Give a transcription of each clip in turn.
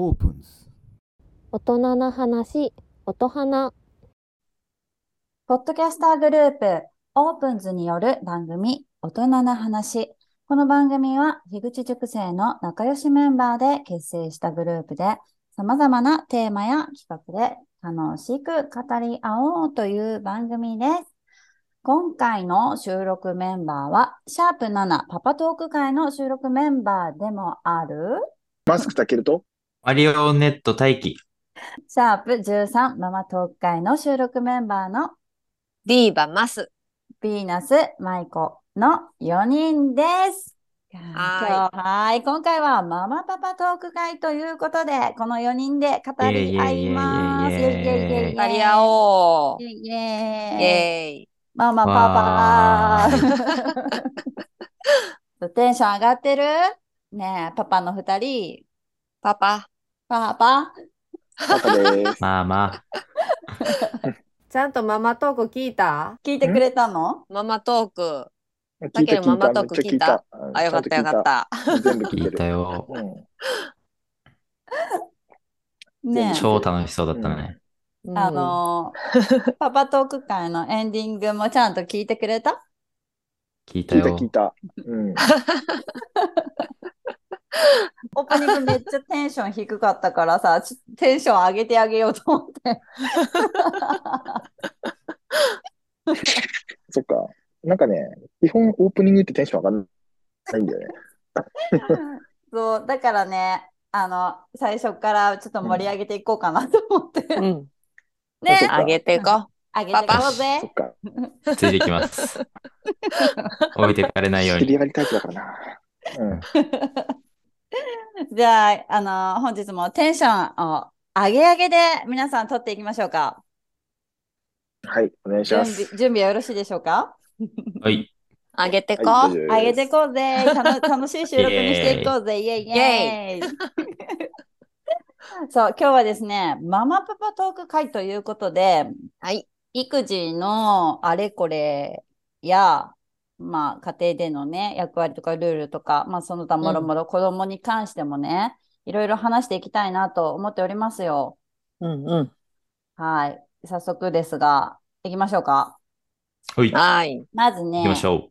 オープンズ大人な話、音花。ポッドキャスターグループ、オープンズによる番組、大人な話。この番組は、樋口塾生の仲良しメンバーで結成したグループで、様々なテーマや企画で楽しく語り合おうという番組です。今回の収録メンバーは、シャープ7パパトーク会の収録メンバーでもある、マスクたけると？マリオネット待機。シャープ13ママトーク会の収録メンバーのディーバマス。ヴィーナス、マイコの4人です。は今日はい。今回はママパパトーク会ということで、この4人で語り合います。イエイ語り合おう。イエイイイエイエーイ。ママパパ テンション上がってる？ねえ、パパの2人。パパ。パパパパです。まあまちゃんとママトーク聞いた？聞いてくれたの？ママトーク。聞いた聞いた。ママトーク聞いた？あ、よかったよかった。た。全部あ、聞い。たよ。うんねえ。超楽しそうだったね。あのーパパトーク会のエンディングもちゃんと聞いてくれた？聞いたよ聞いた聞。いた。うん。オープニングめっちゃテンション低かったからさ、テンション上げてあげようと思って。そっか。なんかね、基本オープニングってテンション上がんないんだよね。そう、だからね、あの、最初からちょっと盛り上げていこうかなと思って。うん。ねそっ、かあげていこ上げていこうそぜっ。か。ついてきます。置いてかれないように。切りだからな。うん。じゃあ、あの、本日もテンションを上げ上げで皆さん取っていきましょうか。はい、お願いし準備、ます。準備はよろしいでしょうか？はい。う。あげていこはい、う。大丈夫上げてこうぜ。たの 楽しい収録にしていこうぜ。イェイイェイ。そう、今日はですね、ママパパトーク会ということで、はい。育児のあれこれや、まあ、家庭でのね、役割とかルールとか、まあ、その他もろもろ子供に関してもね、いろいろ話していきたいなと思っておりますよ。うんうはい。早速ですが、行きましょうか。はい。ん。はい。まずね行きま、しょ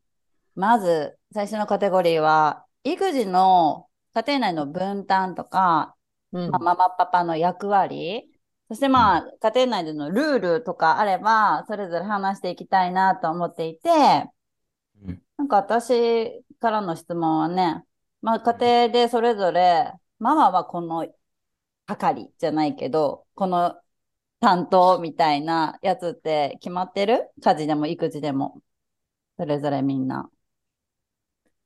まず最初のカテゴリーは、育児の家庭内の分担とか、うんまあママパパの役割、そしてまあ、家庭内でのルールとかあれば、それぞれ話していきたいなと思っていて、うんなんか私からの質問はね、まあ家庭でそれぞれ、ママはこの係じゃないけど、この担当みたいなやつって決まってる？家事でも育児でも。それぞれみんな。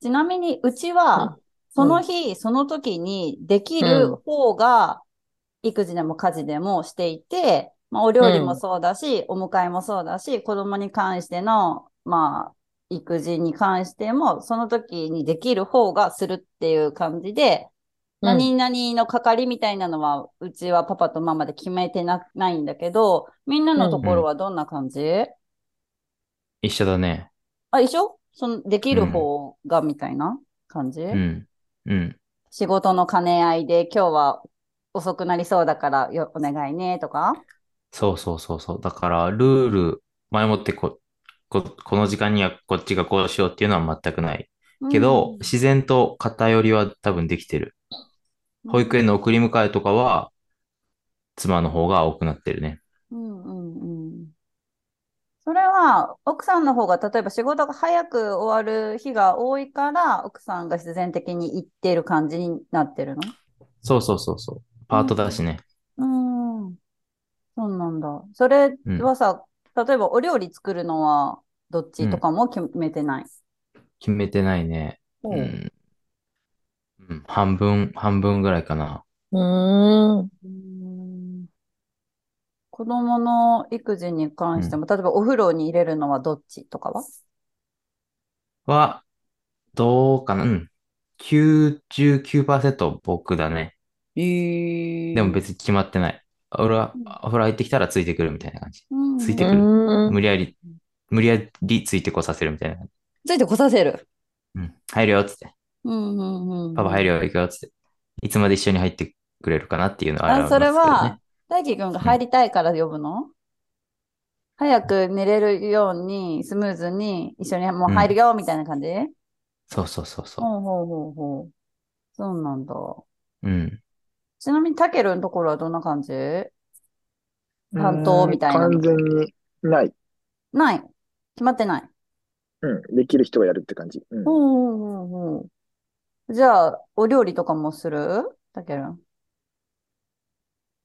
ちなみに、うちは、その日、その時にできる方が、育児でも家事でもしていて、まあ、お料理もそうだし、お迎えもそうだし、子供に関しての、まあ、育児に関しても、その時にできる方がするっていう感じで、何々の係みたいなのは、うちはパパとママで決めてなないんだけど、みんなのところはどんな感じ、う。一緒だね。あ、一緒？その、できる方がみたいな感じ、うん。うん。仕事の兼ね合いで今日は遅くなりそうだからよお願いねとか？そうそうそうそう。だから、ルール、前もってこ、こ、この時間にはこっちがこうしようっていうのは全くない。けど、自然と偏りは多分できてる。保育園の送り迎えとかは、妻の方が多くなってるね。うんうんうん。それは奥さんの方が例えば仕事が早く終わる日が多いから奥さんが必然的に行っている感じになってるの？そうそうそうそう。パートだしね。うん。そうなんだ。それはさ、例えばお料理作るのはどっちとかも決めてない。決めてないね。ううんん。うん半分、半分ぐらいかな。うーん。うん子供の育児に関しても、例えばお風呂に入れるのはどっちとかは？は、どうかなうん。99%僕だね。えでも別に決まってない。俺はお風呂入ってきたらついてくるみたいな感じ。うんついてくる。うん無理やり、無理やりついてこさせるみたいな。ついてこさせる？うん。入るよ、つって。うんうんうん。パパ入るよ、行くよ、つって。いつまで一緒に入ってくれるかなっていうのはありあ、ますけどね。それは、大輝くんが入りたいから呼ぶの、早く寝れるように、スムーズに一緒にもう入るよ、みたいな感じ、そうそうそうそほうほうほうほう。そうなんだ。う。うん。ちなみに、タケルのところはどんな感じ？担当みたいなうん完全にない。ない。決まってない。うん。できる人がやるって感じ。うん。ほうほうほうほう。じゃあ、お料理とかもする？タケル。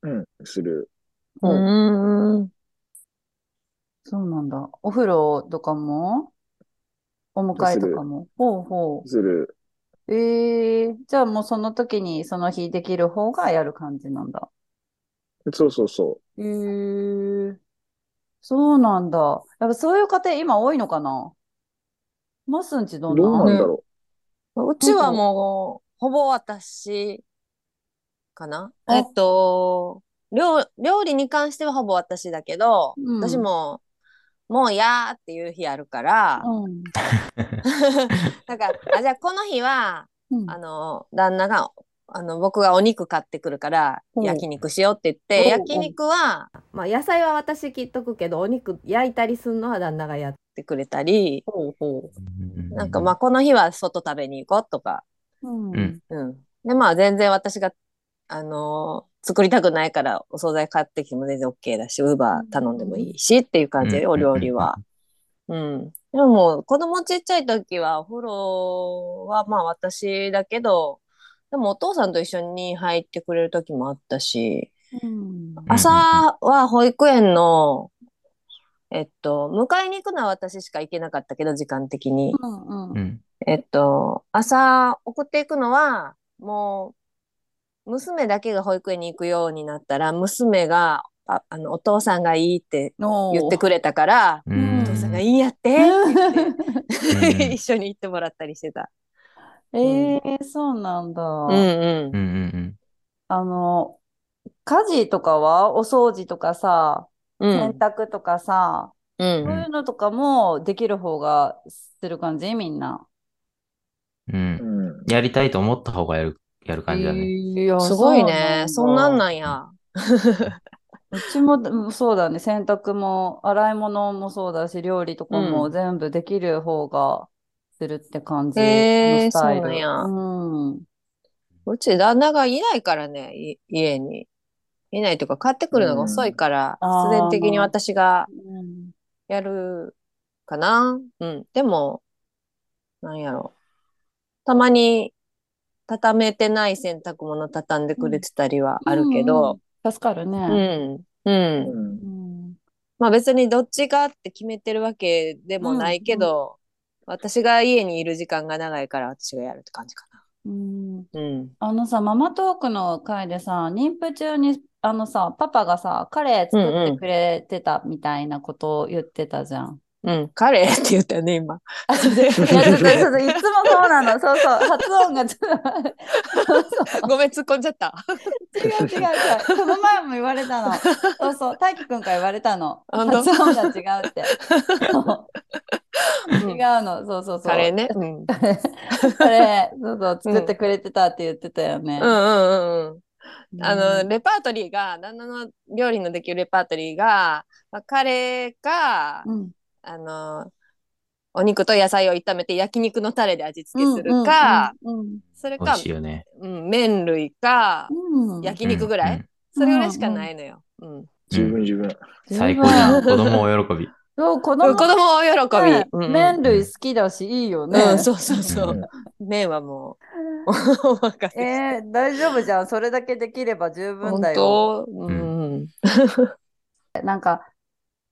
うん。する。ほううん。そうなんだ。お風呂とかも？お迎えとかも？ほうほする。う。ええじゃあもうその時にその日できる方がやる感じなんだ。そうそうそええそうなんだ。やっぱそういう家庭今多いのかな？マスンちどう。ん？どうなんなだろうちはもう、ほぼ私かな？あえっと、料、料理に関してはほぼ私だけど、うん私も、もうやーっていう日あるから、うん。なんか、あ、じゃあこの日は、うんあの、旦那が、あの、僕がお肉買ってくるから、焼肉しようって言って、焼肉はまあ野菜は私切っとくけど、お肉焼いたりすんのは旦那がやっってくれたり、ほうほなんかまあこの日は外食べに行こうとか、う。うん。うんうん。で、まあ全然私が、あのー作りたくないからお惣菜買ってきても全然 OK だし、ウーバー頼んでもいいしっていう感じで、お料理は。。うん。でももう子供ちっちゃい時はお風呂はまあ私だけど、でもお父さんと一緒に入ってくれる時もあったし、うん。朝は保育園の、えっと、迎えに行くのは私しか行けなかったけど、時間的に。うんうんう。ん。えっと、朝送っていくのは、もう、娘だけが保育園に行くようになったら、娘が、あ、あの、お父さんがいいって言ってくれたから、お父さんがいいんやってって言って、一緒に行ってもらったりしてた。ええそうなんだ。うんうんうん。うん。あの、家事とかはお掃除とかさ、うん。洗濯とかさ、う。そうんいうのとかもできる方がする感じ？みんな。う。うんん。やりたいと思った方がやる、やる感じだね。いやすごいね。そんなんなんや。うちもうんそうだね。洗濯も洗い物もそうだし、料理とかもうん全部できる方がするって感じのスタイル。そうなんやうん。うち旦那がいないからね、い家に。いないというか、帰ってくるのが遅いから、必然的に私がうんやるかな。うん。でも、なんやろ。たまに、畳めてない洗濯物畳んでくれてたりはあるけど、うん、助かるね。うん。うん。うん。うんまあ別にどっちがって決めてるわけでもないけど、私が家にいる時間が長いから私がやるって感じかうんな。うん。あのさ、ママトークの回でさ、妊婦中に、あのさ、パパがさ、カレー作ってくれてたみたいなことを言ってたじゃん。うん。カレーって言ったよね、今。あ、そうでいや、ちょっと、ちょっと、いつもそうなの。そうそう、発音がそうそうごめん、突っ込んじゃった。違う違う違う。この前も言われたの。そうそう、大輝くんから言われたの。発音が違うって。そう違うの、そうそうそう。カレーね？うん。カレー、そうそう、作ってくれてたって言ってたよね。うんうんうんうん。あの、うんレパートリーが、旦那の料理のできるレパートリーが、まあ、カレーか、うんあの、お肉と野菜を炒めて焼肉のタレで味付けするか、うんうんそれか美味し、いよね。うん、麺類か、うんうん焼肉ぐらい、うんそれぐらいしかないのよ。うん。十分十分。最高じゃん。子供お喜び。そう、子子供供ね喜び。うんうん麺類好きだし、いいよね。うん、そうそうそうう。ん麺はもう、お任せ。えー、大丈夫？じゃん。それだけできれば十分本だよ。当？うん。なんか、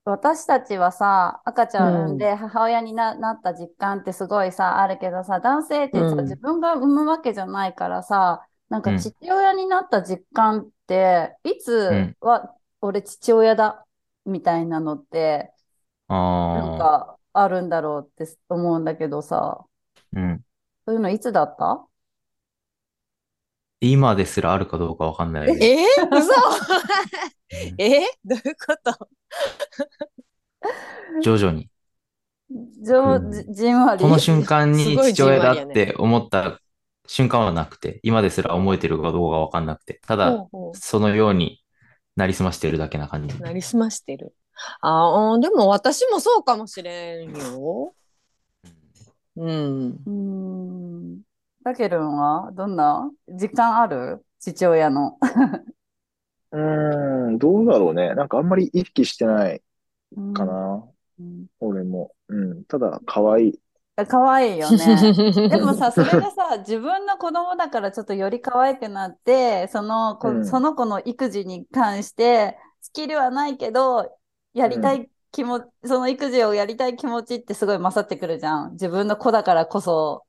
私たちはさ、赤ちゃん産んで母親にな、なった実感ってすごいさ、あるけどさ、男性ってさ、うん。自分が産むわけじゃないからさ、なんかうん。父親になった実感って、いつは、俺父親だ、みたいなのって、なん。かあるんだろうって思うんだけどさ、うん。そういうのいつだった？今ですらあるかどうかわかんない。えー、嘘 え？どういうこと？徐々に。じょうんじじんわり。この瞬間に父親だって思った瞬間はなくて、今ですら覚えてるかどうかわかんなくて、ただ、そのようになりすましてるだけな感じ。うなりすましてる。ああ、でも私もそうかもしれんよ。うん。うーん。たけるんはどんな？実感ある？父親の。うーん、どうだろうね。なんかあんまり意識してないかな。うん。俺も。うん。ただ、可愛い。かわいいよね。でもさ、それがさ、自分の子供だからちょっとより可愛くなって、その子、うんその子の育児に関して、スキルはないけど、やりたい気持ち、その育児をやりたい気持ちってすごい勝ってくるじゃん。自分の子だからこそ。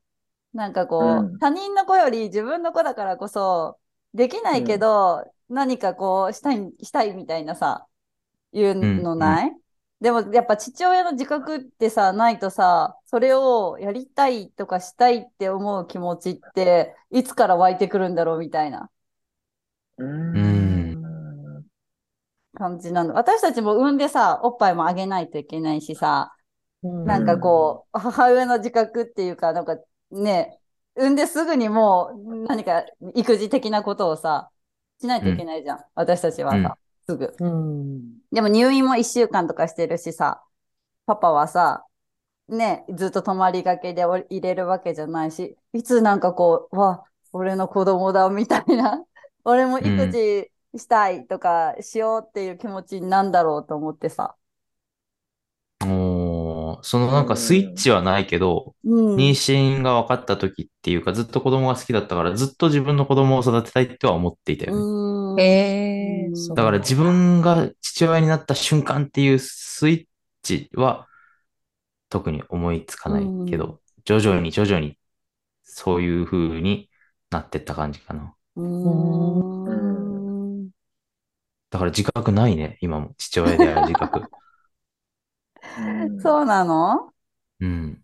なんかこう、うん他人の子より自分の子だからこそ、できないけど、何かこう、したい、したいみたいなさ、いうのない、でもやっぱ父親の自覚ってさ、ないとさ、それをやりたいとかしたいって思う気持ちって、いつから湧いてくるんだろうみたいなうんん。感じなの。私たちも産んでさ、おっぱいもあげないといけないしさ、うんなんかこう、母親の自覚っていうか、なんかね、産んですぐにもう何か育児的なことをさ、しないといけないじゃん。私たちはさ、すぐ。うん。でも入院も1週間とかしてるしさ、パパはさ、ね、ずっと泊まりがけでお入れるわけじゃないし、いつなんかこう、わ、俺の子供だみたいな、俺も育児したいとかしようっていう気持ちになんだろうと思ってさ。おーそのなんかスイッチはないけど、うん。妊娠が分かった時っていうか、ずっと子供が好きだったから、ずっと自分の子供を育てたいっては思っていたよね。ええそうだから自分が父親になった瞬間っていうスイッチは特に思いつかないけど、徐々に徐々にそういう風になってった感じかな。うーん。だから自覚ないね、今も父親である自覚。うんそうなの？うん。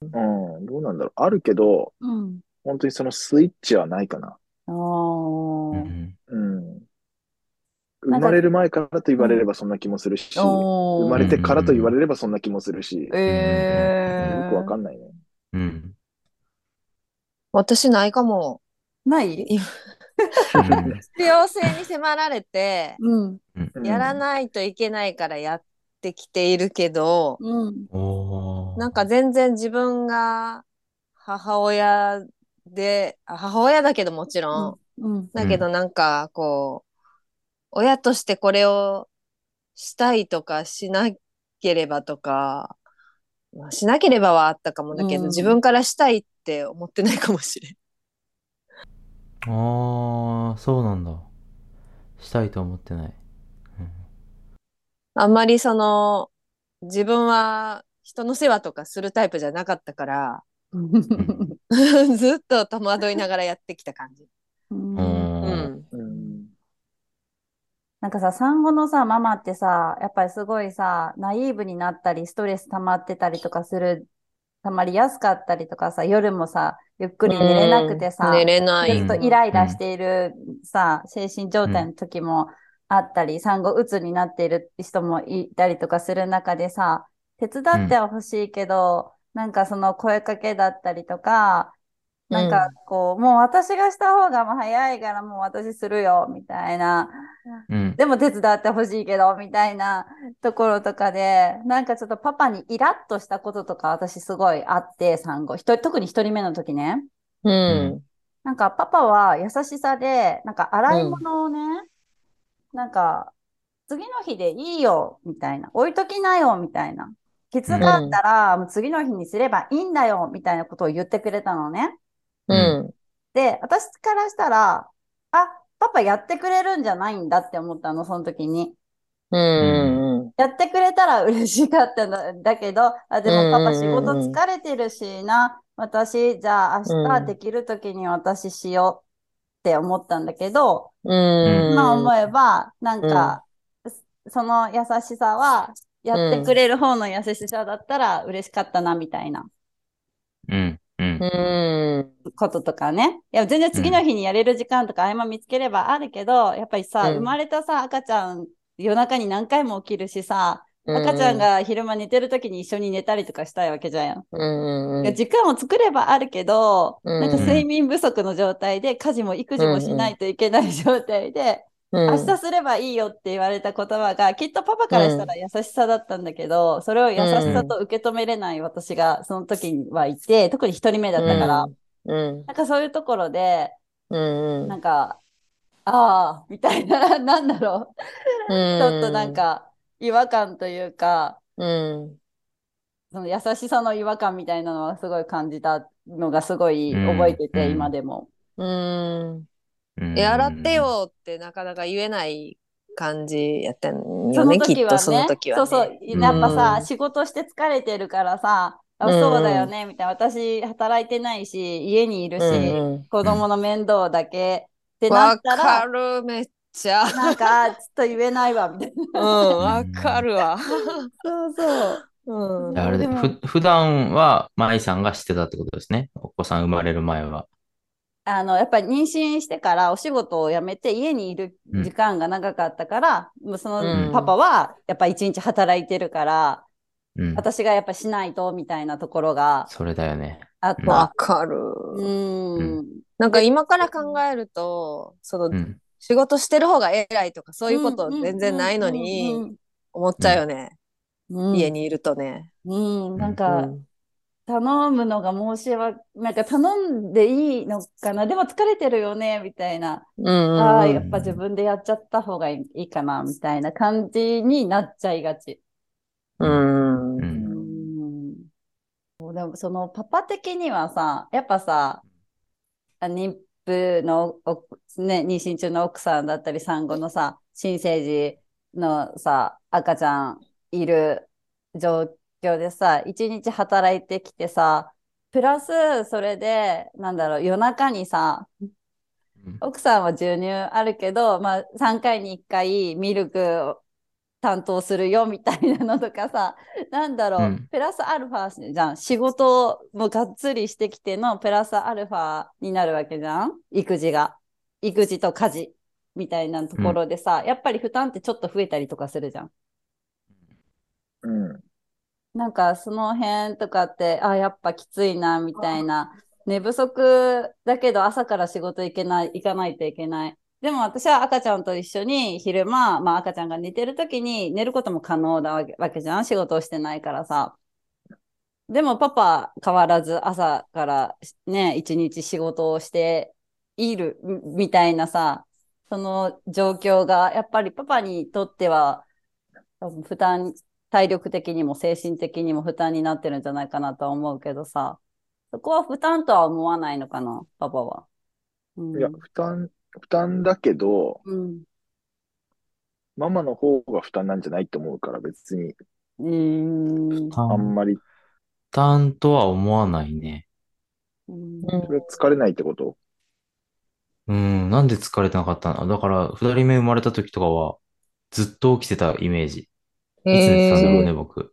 うん、どうなんだろう。あるけど、うん。本当にそのスイッチはないかな。おー。うんうん。なんか生まれる前からと言われればそんな気もするし、生まれてからと言われればそんな気もするし、えよくわかー。んないね。うん。私ないかも。ない？必要性に迫られて、うん。うんやらないといけないからやってきているけど、うん。なんか全然自分が母親で、あ母親だけどもちろん、うん。だけどなんかこう、親としてこれをしたいとかしなければとか、まあしなければはあったかもだけど、うん自分からしたいって思ってないかもしれん。ああ、そうなんだ。したいと思ってない。あんまりその、自分は人の世話とかするタイプじゃなかったから、ずっと戸惑いながらやってきた感じ。なんかさ、産後のさ、ママってさ、やっぱりすごいさ、ナイーブになったり、ストレス溜まってたりとかする、溜まりやすかったりとかさ、夜もさ、ゆっくり寝れなくてさ、うん寝れない。ずっとイライラしているさ、精神状態の時もあったり、産後うつになっている人もいたりとかする中でさ、手伝っては欲しいけど、なんかその声かけだったりとか、なんかこう、もう私がした方が早いからもう私するよ、みたいな。うん。でも手伝ってほしいけど、みたいなところとかで、なんかちょっとパパにイラッとしたこととか私すごいあって、産後。一人特に一人目の時ね。うん。なんかパパは優しさで、なんか洗い物をね、なんか次の日でいいよ、みたいな。置いときなよ、みたいな。きつかったら、もう次の日にすればいいんだよ、みたいなことを言ってくれたのね。うん。で、私からしたら、あ、パパやってくれるんじゃないんだって思ったの、その時に。うん。やってくれたら嬉しかったんだだけど、あ、でもパパ仕事疲れてるしな、私、じゃあ明うん日できる時に私しようって思ったんだけど、うん。今思えば、なんか、その優しさは、やってくれる方の優しさだったら嬉しかったな、みたいなうん。うん。うん。こととかね。いや、全然次の日にやれる時間とか合間見つければあるけど、やっぱりさ、うん生まれたさ、赤ちゃん、夜中に何回も起きるしさ、赤ちゃんが昼間寝てる時に一緒に寝たりとかしたいわけじゃん。うんうんうん。時間を作ればあるけど、うんなんか睡眠不足の状態で家事も育児もしないといけない状態で、うん明日すればいいよって言われた言葉がきっとパパからしたら優しさだったんだけど、それを優しさと受け止めれない私がその時にはいて、特に一人目だったから、うんなんかそういうところで、うんうん。なんか、ああ、みたいな、なんだろう、ちょっとなん、か違和感というか、うん。その優しさの違和感みたいなのはすごい感じたのがすごい覚えてて、うん。今でも。うん。うん。え、洗って。よってなかなか言えない感じやったんそよね、きの時はね、っとその時はそうね。そう、やっぱさ、うん。仕事して疲れてるからさ、あうん。そうだよね、みたいな。私働いてないし、家にいるし、うん子供の面倒だけってなわった、からる、めっちゃ。なんか、ちょっと言えないわ、みたいな。うん、わかるわ。そうそう。うん。あれで、ふ、普段は舞さんがしてたってことですね。お子さん生まれる前は。あの、やっぱり妊娠してからお仕事を辞めて家にいる時間が長かったから、もうんのパパはやっぱ一日働いてるから、うん。私がやっぱしないとみたいなところがそれだよね。あっうんわた。かる。うーん。なんか今から考えると、そのうん。仕事してる方が偉いとかそういうこと全然ないのうにん思っちゃうよね。うん家。にいるとね。うん。なんうか、ん頼むのが申し訳、なんか頼んでいいのかな。でも疲れてるよね、みたいな。うんうんああ、うんやっぱ自分でやっちゃった方がいいかな、みたいな感じになっちゃいがち。うん。でもそのパパ的にはさ、やっぱさ、あ妊婦のお、ね、妊娠中の奥さんだったり産後のさ、新生児のさ、赤ちゃんいる状況でさ、一日働いてきてさ、プラスそれで、なんだろう、夜中にさ、うん。奥さんは授乳あるけど、まあ、3回に1回ミルクを担当するよみたいなのとかさ、なんだろう、うんプラスアルファじゃん。仕事もがっつりしてきてのプラスアルファになるわけじゃん？育児が。育児と家事みたいなところでさ、やっぱり負担ってちょっと増えたりとかするじゃん。うん。なんかその辺とかって、あ、やっぱきついな、みたいな。寝不足だけど朝から仕事行けない、行かないといけない。でも私は赤ちゃんと一緒に昼間、まあ赤ちゃんが寝てる時に寝ることも可能なわけじゃん仕事をしてないからさ。でもパパ変わらず朝からね、一日仕事をしているみたいなさ、その状況がやっぱりパパにとっては負担体力的にも精神的にも負担になってるんじゃないかなと思うけどさ、そこは負担とは思わないのかな、パパは？うん、いや、負担、負担だけど、うん。ママの方が負担なんじゃないと思うから、別に、うーん。あんまり、負担とは思わないね。うんそれ疲れないってこと？うん、なんで疲れてなかったの？だから、二人目生まれた時とかは、ずっと起きてたイメージ。いつ寝てたんだろうね、僕。うん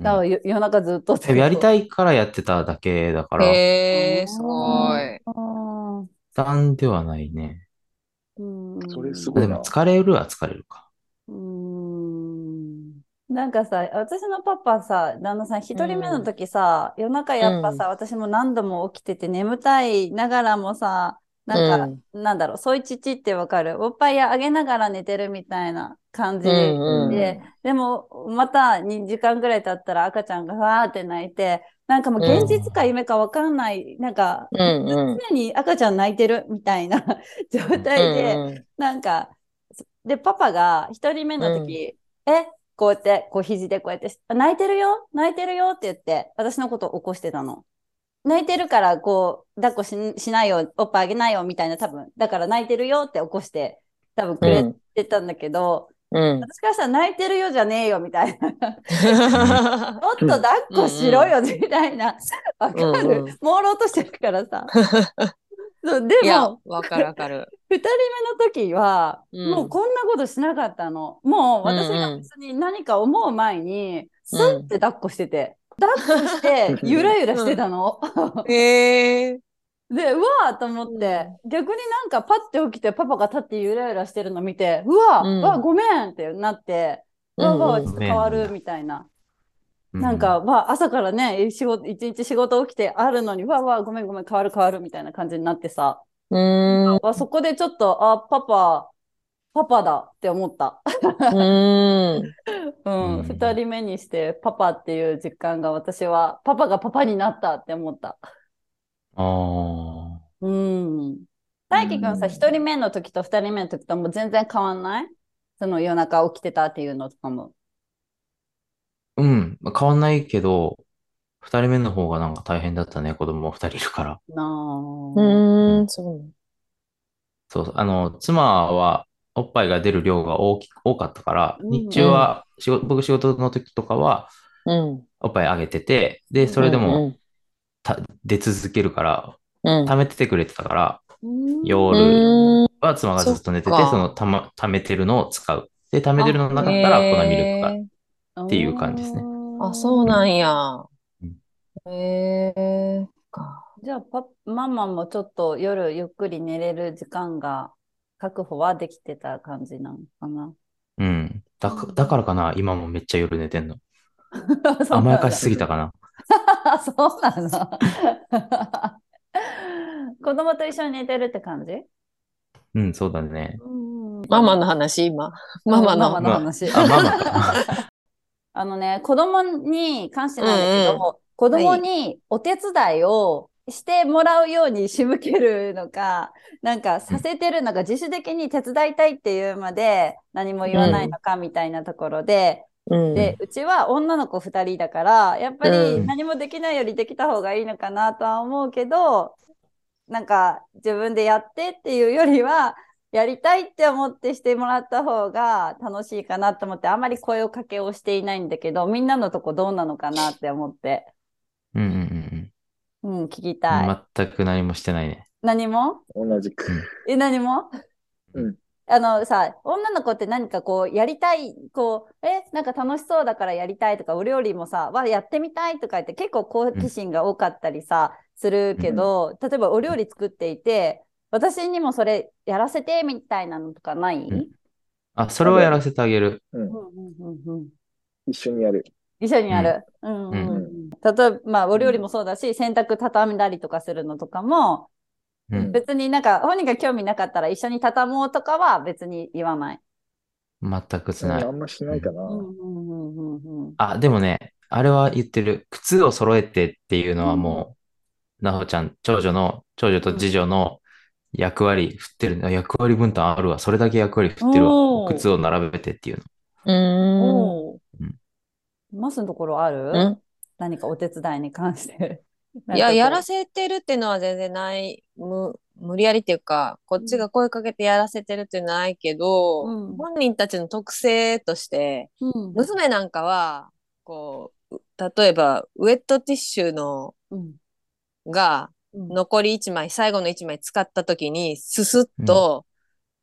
だからよ夜中ずっとやりたい。いからやってただけだから、負へえ、すごい。あ担ではないね。ーうん。それすごいも。疲れるは疲れるか。うーん。なんかさ、私のパパさ、旦那さん、一人目の時さ、夜中やっぱさ、私も何度も起きてて眠たいながらもさ、なんか、なんだろう、そういう父ってわかる？おっぱいあげながら寝てるみたいな感じで、うんうん。で、でも、また2時間ぐらい経ったら赤ちゃんがわーって泣いて、なんかもう現実か夢かわかんない、なんか、うんうん。常に赤ちゃん泣いてるみたいな 状態で、うんなんか、で、パパが一人目の時、え、こうやって、こう肘でこうやって、泣いてるよ泣いてるよって言って、私のことを起こしてたの。泣いてるから、こう、抱っこししないよ、おっぱいあげないよ、みたいな、多分。だから泣いてるよって起こして、多分くれてたんだけど、うん。私からしたら泣いてるよじゃねえよ、みたいな。もっと抱っこしろよ、みたいな。わかうんるうん朦朧としてるからさ。そうでも、、わかるわかる。二人目の時は、うんもうこんなことしなかったの。もう私が別に何か思う前に、スンって抱っこしてて、抱っこして、ゆらゆらしてたの。へえ。で、うわーと思って、逆になんかパッて起きてパパが立ってゆらゆらしてるの見て、うわ、うんうわ、ごめんってなって、わあわんちょっと変わるみたいな。うなんか、まあ、朝からね、仕事、一日仕事起きてあるのに、わあわあ、ごめんごめん、変わる変わるみたいな感じになってさ、うーん。あそこでちょっと、あ、パパ、パパだって思った。うー ん。うん、うん二人目にしてパパっていう実感が私は、パパがパパになったって思った。あうん。大輝くんさ、うん一人目の時と二人目の時ともう全然変わんない？その夜中起きてたっていうのとかも。あ。うん。まあ変わんないけど、二人目の方がなんか大変だったね。子供二人いるから。なあ。うーん、そうね。そう、あの、妻はおっぱいが出る量が大き多かったから、うん日中は仕事、僕仕事の時とかはうん。おっぱいあげてて、で、それでうも出続けるから、うん。溜めててくれてたから、うん夜うん。は妻がずっと寝てて、そのたま、溜めてるのを使う。で、溜めてるのなかったら粉ミルクが。へっていう感じですねーあ、そうなんやうん。へえ。か。じゃあパ、ママもちょっと夜ゆっくり寝れる時間が確保はできてた感じなのかな？うん。だか、だからかな、今もめっちゃ夜寝てんの。甘やかしすぎた。たかな？そうなの。子供と一緒に寝てるって感じ？うん、そうだね。ママの話、今。ママの。ママの話。あ、ママか。あのね、子供に関してなんだけど、うん子供にお手伝いをしてもらうように仕向けるのか、なんかさせてるのか、自主的に手伝いたいっていうまで何も言わないのかみたいなところで、うん。で、うちは女の子2人だから、やっぱりうん何もできないよりできた方がいいのかなとは思うけど、なんか自分でやってっていうよりは、やりたいって思ってしてもらった方が楽しいかなと思って、あんまり声をかけをしていないんだけど、みんなのとこどうなのかなって思って、うんうんうんうん、聞きうたい。ん。全く何もしてないね。何も？同じく。え、何も？うんあのさ、女の子って何かこう、やりたい、こう、え、なんか楽しそうだからやりたいとか、お料理もさ、わ、やってみたいとか言って結構好奇心が多かったりさ、するけど、例えばお料理作っていて、私にもそれやらせてみたいなのとかない、うん。あ、それはやらせてあげる。うん。うんうんうんうん。一緒にやる。一緒にやる。うん。うんうん例えば、まあ、お料理もそうだし、洗濯畳んだりとかするのとかも、うん。別になんか本人が興味なかったら一緒に畳もうとかは別に言わない。全くしないうんあ。んましないかな。うんうんうんうんうんあ、でもね、あれは言ってる。靴を揃えてっていうのはもう、なほちゃん、長女の、長女と次女の役割振ってる。あ役割分担あるわ。それだけ役割振ってるわ。靴を並べてっていうの。うーん。マスのところある？うん何かお手伝いに関して。いや、やらせせてるっていうのは全然ない。む、無理やりっていうか、こっちが声かけてやらせてるっていうのはないけど、うん。本人たちの特性として、うん。娘なんかは、こう、例えば、ウェットティッシュの、うん。が、うん。残り1枚、最後の1枚使った時に、ススッと、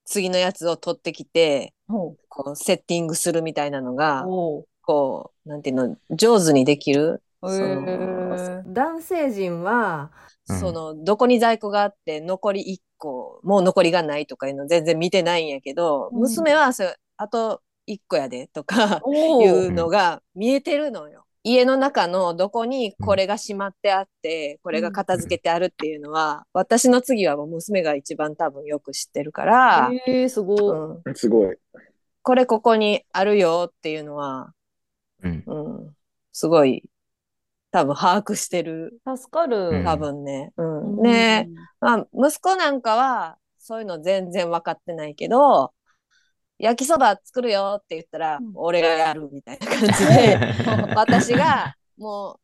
次のやつを取ってきて、ほこう、セッティングするみたいなのうが、おこう、なんていうの、上手にできる。男性陣は、うん。その、どこに在庫があって、残り1個、もう残りがないとかいうの全然見てないんやけど、うん。娘はそれ、あと1個やでとか いうのが見えてるのよ。家の中のどこにこれがしまってあって、これが片付けてあるっていうのは、私の次はもう娘が一番多分よく知ってるから、えー、すごい。うん、すごい。これここにあるよっていうのは、うん。うん、すごい多分把握してる。助かる。うん多分ね。う。うんんねまあ、息子なんかは、そういうの全然分かってないけど、焼きそば作るよって言ったら、うん俺がやるみたいな感じで、私が、もう、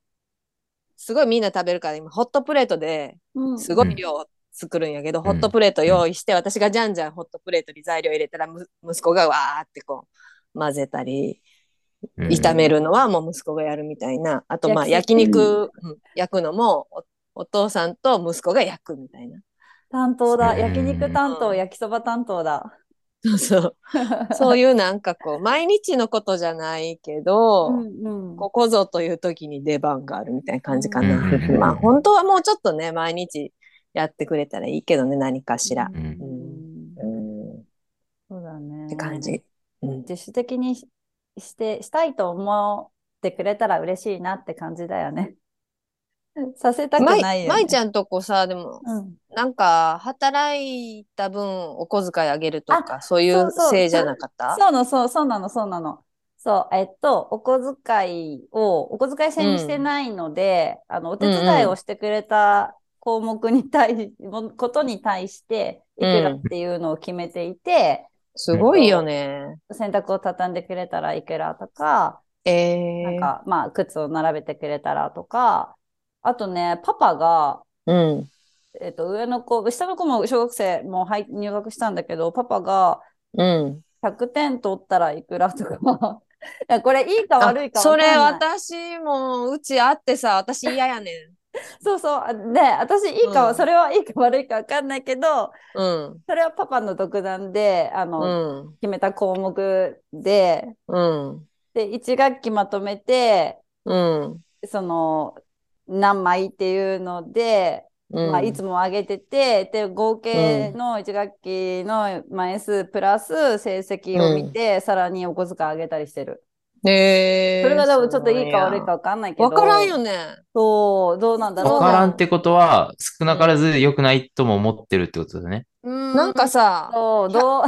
すごいみんな食べるから、今、ホットプレートでうんすごい量作るんやけど、んホットプレート用意して、私がじゃんじゃんホットプレートに材料入れたら、む息子がわーってこう、混ぜたり、うん炒めるのはもう息子がやるみたいな。あと、まあ、焼肉、うん焼くのもお、お父さんと息子が焼くみたいな。担当だ。うん焼肉担当、うん焼きそば担当だ。そうそう。そういうなんかこう、毎日のことじゃないけど、うんうんここぞという時に出番があるみたいな感じかな。まあ、本当はもうちょっとね、毎日やってくれたらいいけどね、何かしら。うんうんうん。そうだね。って感じ。うん。自主的にして、したいと思ってくれたら嬉しいなって感じだよね。させたくまないよね。いまいちゃんとこさ、でも、うん。なんか、働いた分、お小遣いあげるとか、そういそうせいじゃなかった？そうなの、そう、そうなの、そうなの。そう、えっと、お小遣いを、お小遣い制にしてないので、あの、お手伝いをしてくれた項目に対し、もことに対して、いくらっていうのを決めていて、すごいよね。洗濯を畳んでくれたらいくらとか、ええなんか、まあ、靴を並べてくれたらとか、あとね、パパが、うん。えっと、上の子、下の子も小学生も入入学したんだけど、パパがうん。100点取ったらいくらとか、これいいか悪いかあそれ。私もうちあってさ、私嫌やね そうそう。で、私いいか、うんそれはいいか悪いかわかんないけど、ん。うん。それはパパの独断で、あうの、ん。決めた項目で、うん。で、1学期まとめて、うん。その、何枚っていうので、うん。まあ、いつも上げてて、で、合計の1学期の枚数プラス成績を見て、さらにお小遣い上げたりしてる。ええそれが多分ちょっといいか悪いかわかんないけど。わからんよね。そう、どうなんだろう。わからんってことは、少なからず良くないとも思ってるってことだね。ななんか、さ、そう、どう、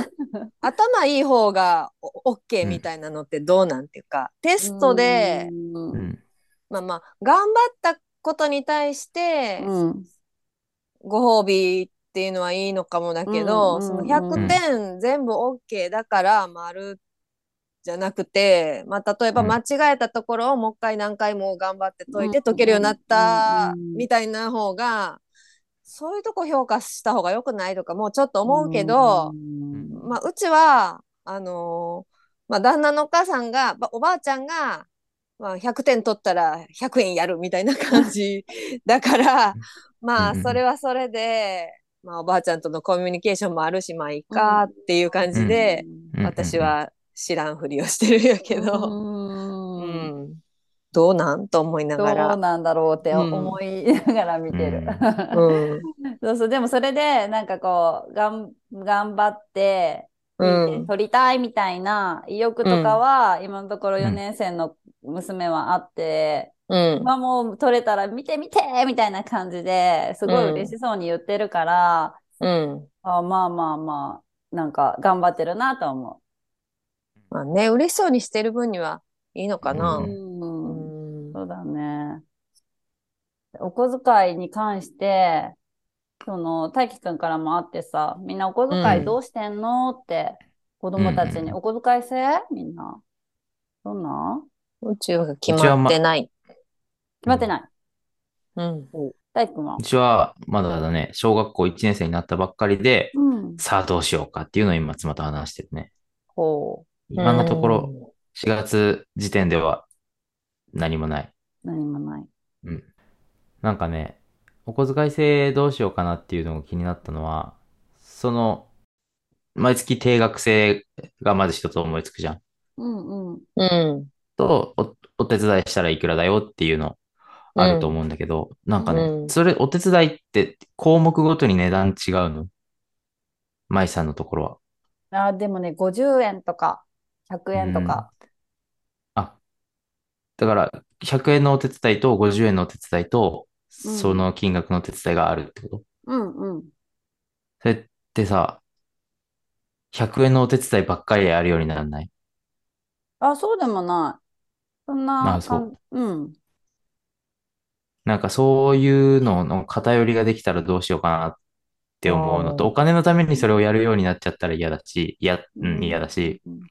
頭いい方がオッケーみたいなのってどうなんていうか、テストで、うんうん。まあまあ、頑張ったことに対して、うん、ご褒美っていうのはいいのかもだけど、うんそのうん100点全部 OK だから丸じゃなくて、まあ、例えばうん。間違えたところをもう一回何回も頑張って解いてうん。解けるようになったうん。みたいな方が、そういうとこ評価した方が良くないとかもうちょっと思うけど、まあ、うちは、あのーまあ、旦那のお母さんが、ばおばあちゃんが、まあ、100点取ったら100円やるみたいな感じ だから、まあ、それはそれで、まあ、おばあちゃんとのコミュニケーションもあるし、まあ、いいかっていう感じで、うん。私、は知らんふりをしてるんやけど、うんうんどうなんと思いなどうがら。なんだろうってうん思いながら見てる。うん。そうそう、でもそれで、なんかこう、がん、頑張って、うん。取りたいみたいな意欲とかは、今のところうん4年生の娘はあって、うん。まあもう取れたら見て見てみたいな感じですごい嬉しそうに言ってるから、うん。あまあまあまあ、なんか頑張ってるなと思まあね、嬉しそうにしてる分にはいいのかう。な。ううんうん。そうだね。お小遣いに関して、その、大輝くんからもあってさ、みんなお小遣いどうしてんの？って、子供たちに、うんうんお小遣い制？みんな。どんな？宇宙が決まってない。決まってない。うん。大輝くんは？うちはまだだね、小学校1年生になったばっかりで、うん。さあどうしようかっていうのを今妻と話してるね。ほ今のところ4月時点では何もない。う。何もない。うん。なんかね、お小遣い制どうしようかなっていうのが気になったのは、その、毎月定額制がまず一つ思いつくじゃん。うんうん。うん。と、お、お手伝いしたらいくらだよっていうのあると思うんだけど、なんかね、うんそれ、お手伝いって項目ごとに値段違うの？舞さんのところは。あ、でもね、50円とか、100円とか。あ、だから、100円のお手伝いと50円のお手伝いと、うんその金額のお手伝いがあるってこと？うんうん。それってさ、100円のお手伝いばっかりやるようにならない？あ、そうでもない。そんな、まあそううん。なんかそういうのの偏りができたらどうしようかなって思うのと、お金のためにそれをやるようになっちゃったら嫌だし、嫌、うん、嫌だし、うん。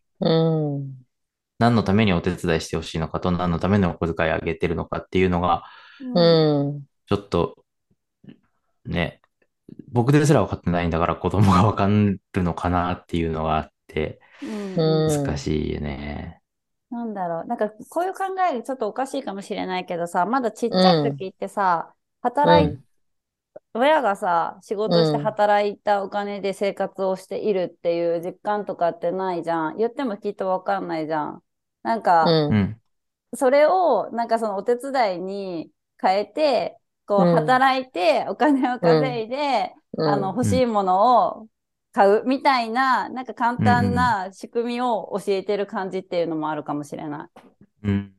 何のためにお手伝いしてほしいのかと、何のためにお小遣いあげてるのかっていうのが、うん。ちょっと、ね、僕ですら分かってないんだから子供が分かるのかなっていうのがあって、うんうん難しいよね。なんだろう。なんか、こういう考えちょっとおかしいかもしれないけどさ、まだちっちゃい時ってさ、働い、親がさ、仕事してうん働いたお金で生活をしているっていう実感とかってないじゃん。言ってもきっとわかんないじゃん。なんか、うん。うん。それを、なんかそのお手伝いに変えて、こう、うん働いて、お金を稼いで、あの、欲しいものを買うみたいな、なんか簡単な仕組みを教えてる感じっていうのもあるかもしれない。うん。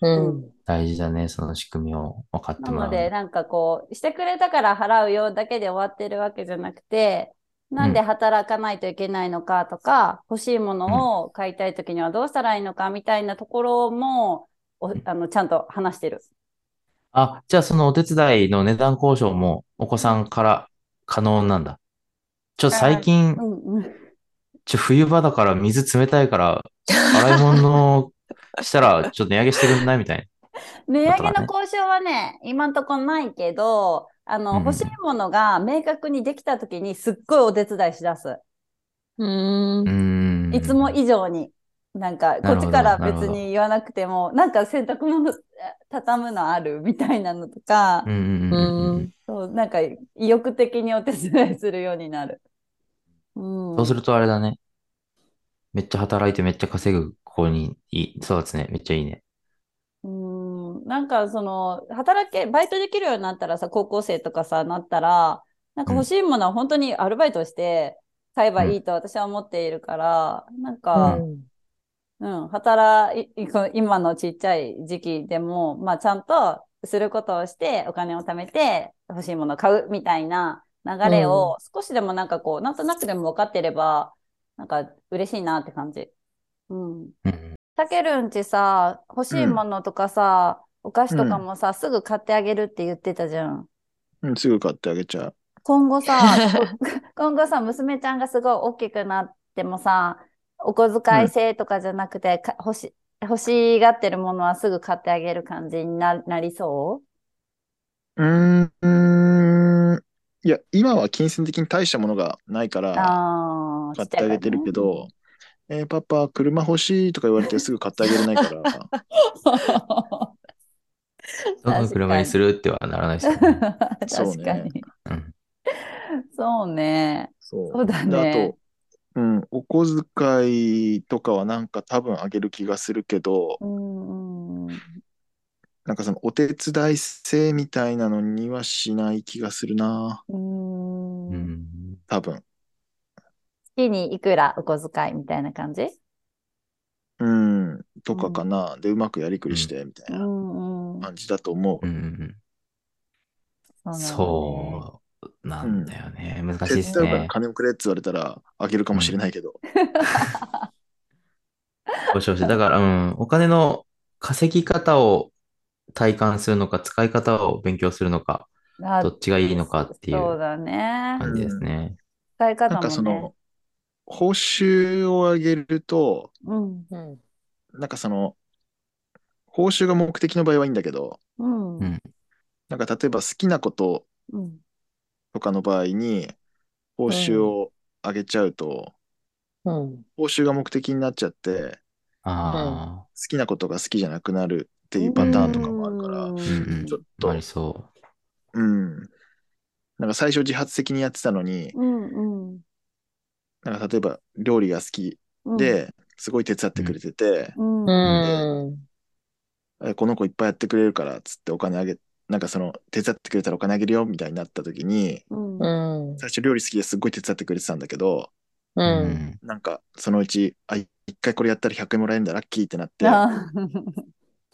うん。大事だね、その仕組みを分かってもらうの。なので、なんかこう、してくれたから払うよだけで終わってるわけじゃなくて、なんで働かないといけないのかとか、欲しいものを買いたいときにはどうしたらいいのかみたいなところも、おあのちゃんと話してる。あ、じゃあそのお手伝いの値段交渉もお子さんから可能なんだ。ちょ、最近う、んうん。ちょ、冬場だから水冷たいから、洗い物したらちょっと値上げしてくんない？みたい値上げの交渉はね、今んとこないけど、あの、うんうん欲しいものが明確にできたときにすっごいお手伝いしだす。うん。いつも以上に。なんか、こっちから別に言わなくても、なんか洗濯物畳むのある みたいなのとかうん。そう、なんか意欲的にお手伝いするようになる。うん。そうするとあれだね。めっちゃ働いてめっちゃ稼ぐ子にいい育つね。めっちゃいいね。うん、なんかその、働け、バイトできるようになったらさ、高校生とかさ、なったら、なんか欲しいものは本当にアルバイトして買えばいいと私は思っているから、なんか、うん、働い、いこの今のちっちゃい時期でも、まあちゃんとすることをしてお金を貯めて欲しいものを買うみたいな流れを少しでもなんかこう、なんとなくでも分かってれば、なんか嬉しいなって感じ。うん。うんたけるんちさ、欲しいものとかさ、お菓子とかもさ、すぐ買ってあげるって言ってたじゃん。うん、すぐ買ってあげちゃう。今後さ、今後さ、娘ちゃんがすごい大きくなってもさ、お小遣い制とかじゃなくて、か欲し、欲しがってるものはすぐ買ってあげる感じにな、なりそう？うーんいや、今は金銭的に大したものがないから、ああ、買ってあげてるけど、えーパパ、車欲しいとか言われてすぐ買ってあげれないから、どの車にするってはならないですよね。そう確かねに。うん。そうね。そう。そうだねと、うん、お小遣いとかはなんか多分あげる気がするけど、うんうん。なんかそのお手伝い制みたいなのにはしない気がするな、うんうん。多分。月にいくらお小遣いみたいな感じ？うん、とかかな。で、うまくやりくりして、みたいうなんうん。感じだと思うう。んうんうん。そそうなんだよね。難しいです手伝うからね。金をくれって言われたらあげるかもしれないけど。交渉して。だから、うん、お金の稼ぎ方を体感するのか、使い方を勉強するのか、どっちがいいのかっていうそうだね。感じですね。使い方なんかそもねの。、報酬を上げると、うん。うんなんかその、報酬が目的の場合はいいんだけど、うん。うんなんか例えば好きなことうん。とかの場合に、報酬を上げちゃうと、うん報酬が目的になっちゃって、あ好きなことが好きじゃなくなるっていうパターンとかもあるから、あ、うんうん。ちょっとありそうん。なんか最初自発的にやってたのに、うん。うん。なんか例えば料理が好きうん、で、すごい手伝ってくれてて、うん。うんえこの子いっぱいやってくれるからっつってお金あげ、なんかその手伝ってくれたらお金あげるよみたいになった時に、最初料理好きですっごい手伝ってくれてたんだけど、うんん。なんかそのうち、あ、一回これやったら100円もらえるんだ、ラッキーってなって、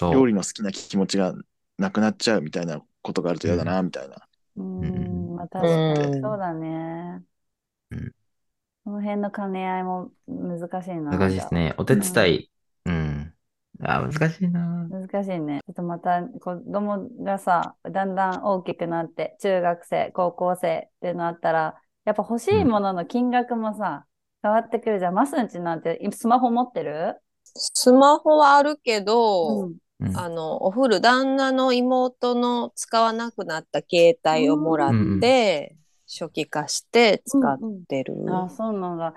料理の好きな気持ちがなくなっちゃうみたいなことがあると嫌だな、みたいな。うん。まあ確かにそうだね。うんこの辺の兼ね合いも難しいな。難しいですね。お手伝い。うん。あ、難しいな。難しいね。ちょっとまた子供がさ、だんだん大きくなって、中学生、高校生ってなったら、やっぱ欲しいものの金額もさ、変わってくるじゃん。マスンちなんて今スマホ持ってる？スマホはあるけど、うんうんあの、お風呂、旦那の妹の使わなくなった携帯をもらって、初期化して使ってる。あ、そうなんだ。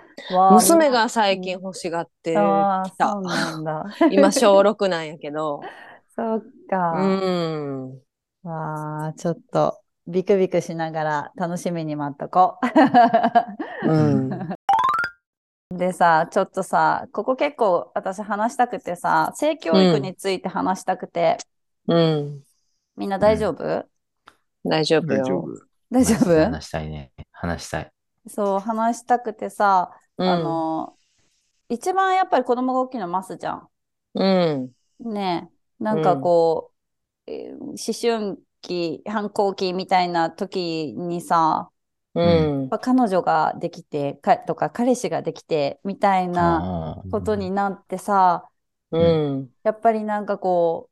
娘が最近欲しがってきたそう。なんだ。今、小6なんやけど。そうか。うん。わあ、ちょっと、ビクビクしながら楽しみに待っとこう。うん。でさ、ちょっとさ、ここ結構私話したくてさ、性教育について話したくて、うん。みんな大丈夫、大丈夫よ。大丈夫？話したいね。話したい。そう、話したくてさ、うんあの、一番やっぱり子供が大きいのはマスじゃん。うん。ねえ、なんかこう、えー思春期、反抗期みたいな時にさ、うん彼女ができてかとか彼氏ができてみたいなことになってさ、うん。やっぱりなんかこう、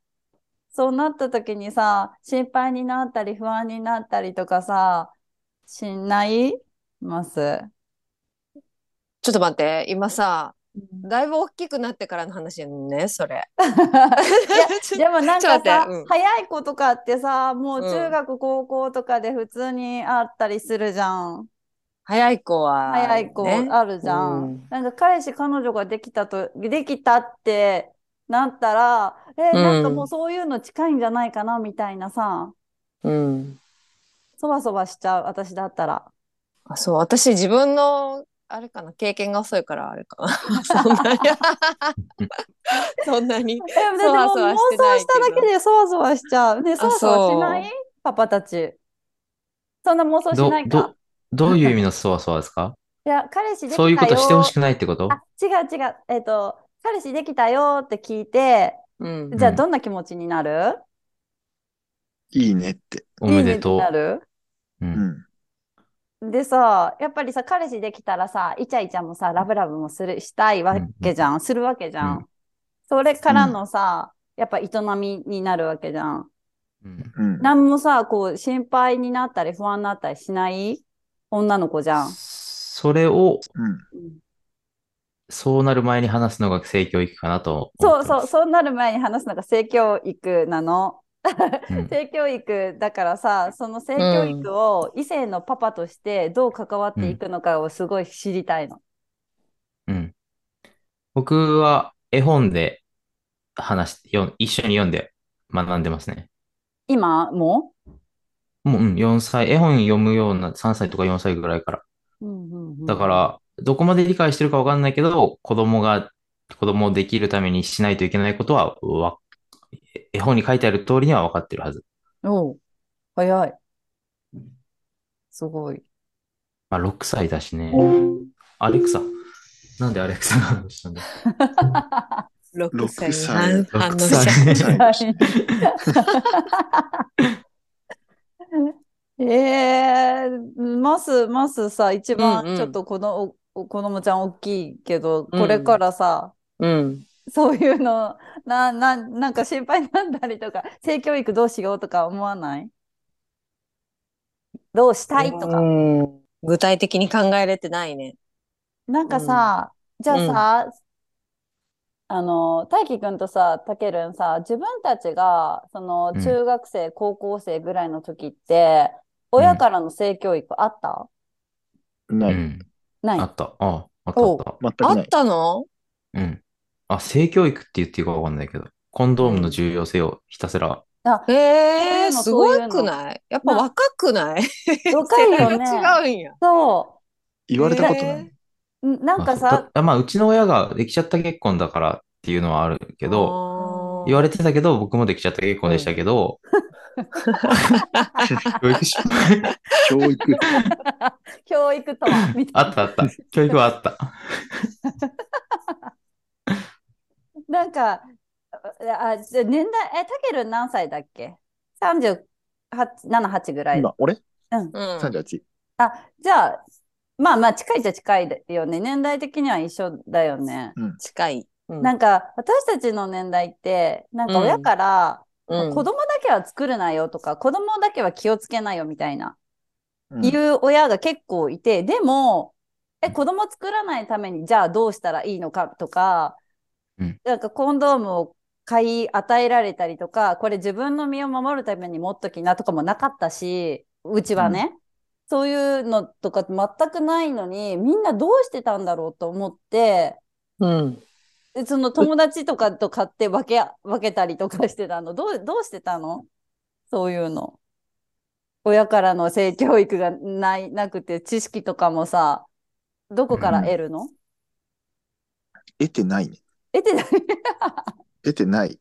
そうなった時にさ、心配になったり不安になったりとかさ、しない？ます？ちょっと待って、今さ、だいぶ大きくなってからの話やね、それ。でもなんかさ、うん早い子とかってさ、もううん中学、高校とかで普通にあったりするじゃん。早い子は、早い子ねあるじゃん。うんなんか彼氏、彼女ができたと、できたってなったら、えーうんなんかもうそういうの近いんじゃないかなみたいなさ、うん。そわそわしちゃう、私だったら。あ、そう、私自分の、あれかな、経験が遅いからあれかな。そんなに。そんなに。そわしてない想しただけでそわそわしちゃう。ね、そわそわしない？パパたち。そんな妄想しないど、かど、どういう意味のそわそわですか？いや、彼氏できたよ。そういうことしてほしくないってこと？あ、違う違う。えっと、彼氏できたよって聞いて、うん。じゃあうんどんな気持ちになる、いいねって。おめでといいねってなう。る？う。うんん。でさ、やっぱりさ、彼氏できたらさ、イチャイチャもさ、ラブラブもする、したいわけじゃん。するわけじゃん。うんそれからのさ、やっぱ営みになるわけじゃん。うんうん。なんもさ、こう、心配になったり不安になったりしない女の子じゃん。それを、うん。そうなる前に話すのが性教育かなとそうそう。そうなる前に話すのが性教育なの。うん 性教育だからさ、その性教育を異性のパパとしてどう関わっていくのかをすごい知りたいの。うん。僕は絵本で話し、よ一緒に読んで学んでますね。今ももう、うん、4歳、絵本読むような3歳とか4歳ぐらいから。うんうんうんだから、どこまで理解してるかわかんないけど、子供が、子供をできるためにしないといけないことは、わ、絵本に書いてある通りには分かってるはず。おう早い。すごい。まあ、6歳だしね。アレクサ。なんでアレクサが反応したんだ？6歳反反応6しちゃう。歳。えー、マス、マスさ、一番ちょっと子の、お子供ちゃん大きいけど、うん。これからさ、うん。そういうの、な、な、なんか心配になったりとか、性教育どうしようとか思わない？どうしたいとか。うん。具体的に考えれてないね。なんかさ、じゃあさ、あの、大輝くんとさ、たけるんさ、自分たちが、その、うん。中学生、高校生ぐらいの時って、親からの性教育あった？ない。うん。ないあった。ああ、あったあった。全くない。あったの？うん。あ、性教育って言っていいかわかんないけど、コンドームの重要性をひたすら、あ、ええすごくない？やっぱ若くない？若いよね 違うんや。そ言われたことない。う。んなんかさ、だまあ、うちの親ができちゃった結婚だからっていうのはあるけど、言われてたけど、僕もできちゃった結婚でしたけど、教育失敗教育。教育とは、みたいな。あったあった。教育はあった。なんか、あ、じゃあ年代、え、たけるん何歳だっけ ?38、7、8ぐらい。今、俺？うん。うん。?38。あ、じゃあ、まあまあ近いっちゃ近いよね。年代的には一緒だよね。近い。うんなんか、私たちの年代って、なんか親から、うん。子供だけは作るなよとか、子供だけは気をつけなよみたいな、うん。いう親が結構いて、でも、え、子供作らないために、じゃあどうしたらいいのかとか、うん。なんかコンドームを買い与えられたりとか、これ自分の身を守るために持っときなとかもなかったし、うちはね、そういうのとか全くないのに、みんなどうしてたんだろうと思って、うん。でその友達とかと買って分け、分けたりとかしてたの？どう、どうしてたの？そういうの。親からの性教育がない、なくて、知識とかもさ、どこから得るの、得てないね。得てない？得てない。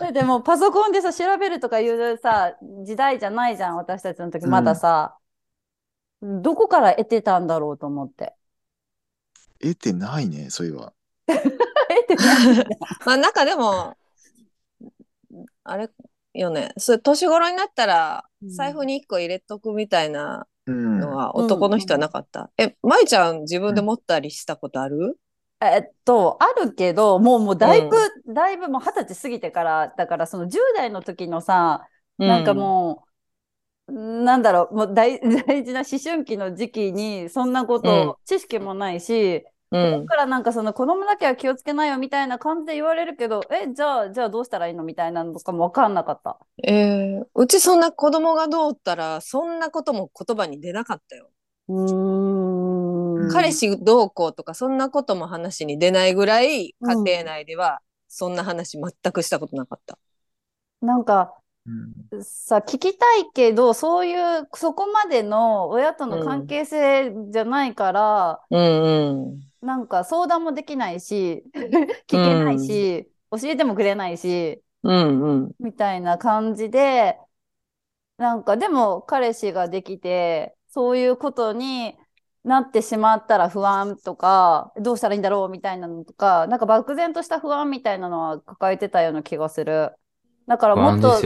だってもうパソコンでさ、調べるとかいうさ、時代じゃないじゃん、私たちの時、まださ。どこから得てたんだろうと思って。得てないね、そういえば。得てない。まあなんかでも、あれよね、そう年頃になったらうん。財布に1個入れとくみたいなうん。のは男の人はなかった？え、舞ちゃん自分で持ったりしたことある？えっと、あるけど、もう、もうだいぶ、だいぶもう二十歳過ぎてから、だからその10代の時のさ、なんかもう、なんだろう、もう大 大事な思春期の時期に、そんなこと、うん。知識もないし、うん、うんだからなんかその子供だけは気をつけないよみたいな感じで言われるけど、え、じゃあ、じゃあどうしたらいいのみたいなのとかもわかんなかった。えーうちそんな子供がどうったら、そんなことも言葉に出なかったよ。うーん。彼氏どうこうとか、そんなことも話に出ないぐらい、家庭内では、そんな話全くしたことなかった。なんか、うんさ、聞きたいけど、そういう、そこまでの親との関係性じゃないから、うんうん。なんか相談もできないし、聞けないし、教えてもくれないし、うんうん。みたいな感じで、なんかでも彼氏ができて、そういうことになってしまったら不安とか、どうしたらいいんだろうみたいなのとか、なんか漠然とした不安みたいなのは抱えてたような気がする。だから不もっと。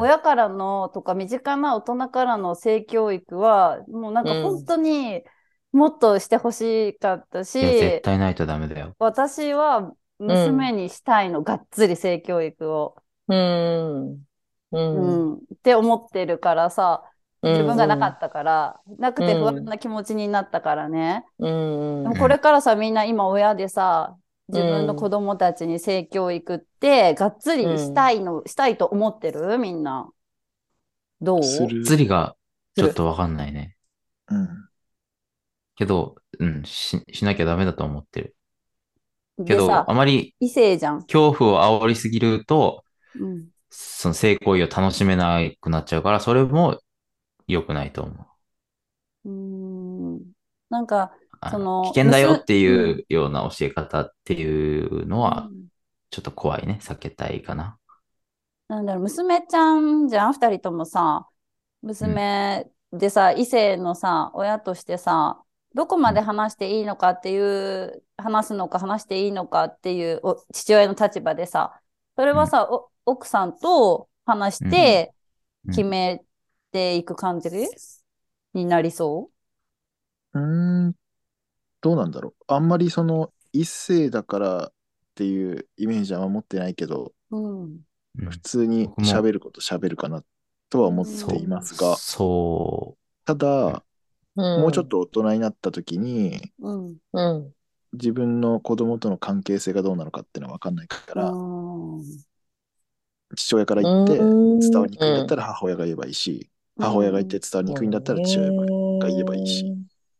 親からのとか身近な大人からの性教育は、もうなんかうん本当にもっとしてほしかったし、いや、絶対ないとダメだよ。私は娘にしたいの、がっつり性教育を、うん。う。うんん、って思ってるからさ、自分がなかったから、なくて不安な気持ちになったからね。うん。でもこれからさ、みんな今親でさ、自分の子供たちに性教育って、がっつりしたいの、したいと思ってる？みんな。どう？する。釣りがちょっとわかんないね。うん。けど、うん、し、しなきゃダメだと思ってる。けど、あ、まり異性じゃん。恐怖を煽りすぎると、うん。その性行為を楽しめなくなっちゃうから、それも良くないと思う。うーん。なんか、あその危険だよってむいうような教え方っていうのはう、んちょっと怖いね。避けたいかな。なんだろう、娘ちゃんじゃん、二人ともさ、娘でさ、異性のさ、親としてさ、どこまで話していいのかっていう、話すのか話していいのかっていうお父親の立場でさ、それはさ、お奥さんと話してうん決めていく感じになりそう？ーん、どうなんだろう。あんまりその一世だからっていうイメージは持ってないけど、うん。うん。普通に喋ること喋るかなとは思っていますが、そただ、ももうちょっと大人になった時に、うん。うん。自分の子供との関係性がどうなのかっていうのは分かんないから、うん父親から言ってうん伝わりにくいんだったら母親が言えばいいし、母親が言って伝わりにくいんだったら父親が言えばいいし、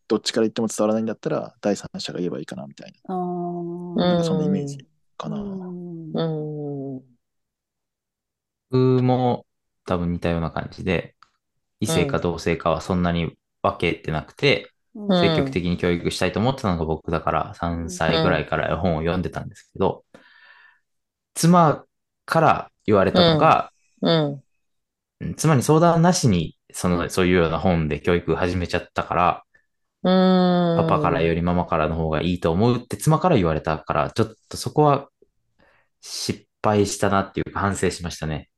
どっちから言っても伝わらないんだったら第三者が言えばいいかなみたいな、うんなんかそんなイメージかな。うんうん。僕も多分似たような感じで、異性か同性かはそんなに分けてなくて、うん積極的に教育したいと思ってたのが僕だから3歳ぐらいから絵本を読んでたんですけど、妻から言われたのが、妻に相談なしに、その、そういうような本で教育始めちゃったから、うん。パパからよりママからの方がいいと思うって妻から言われたから、ちょっとそこは失敗したなっていうか反省しましたね。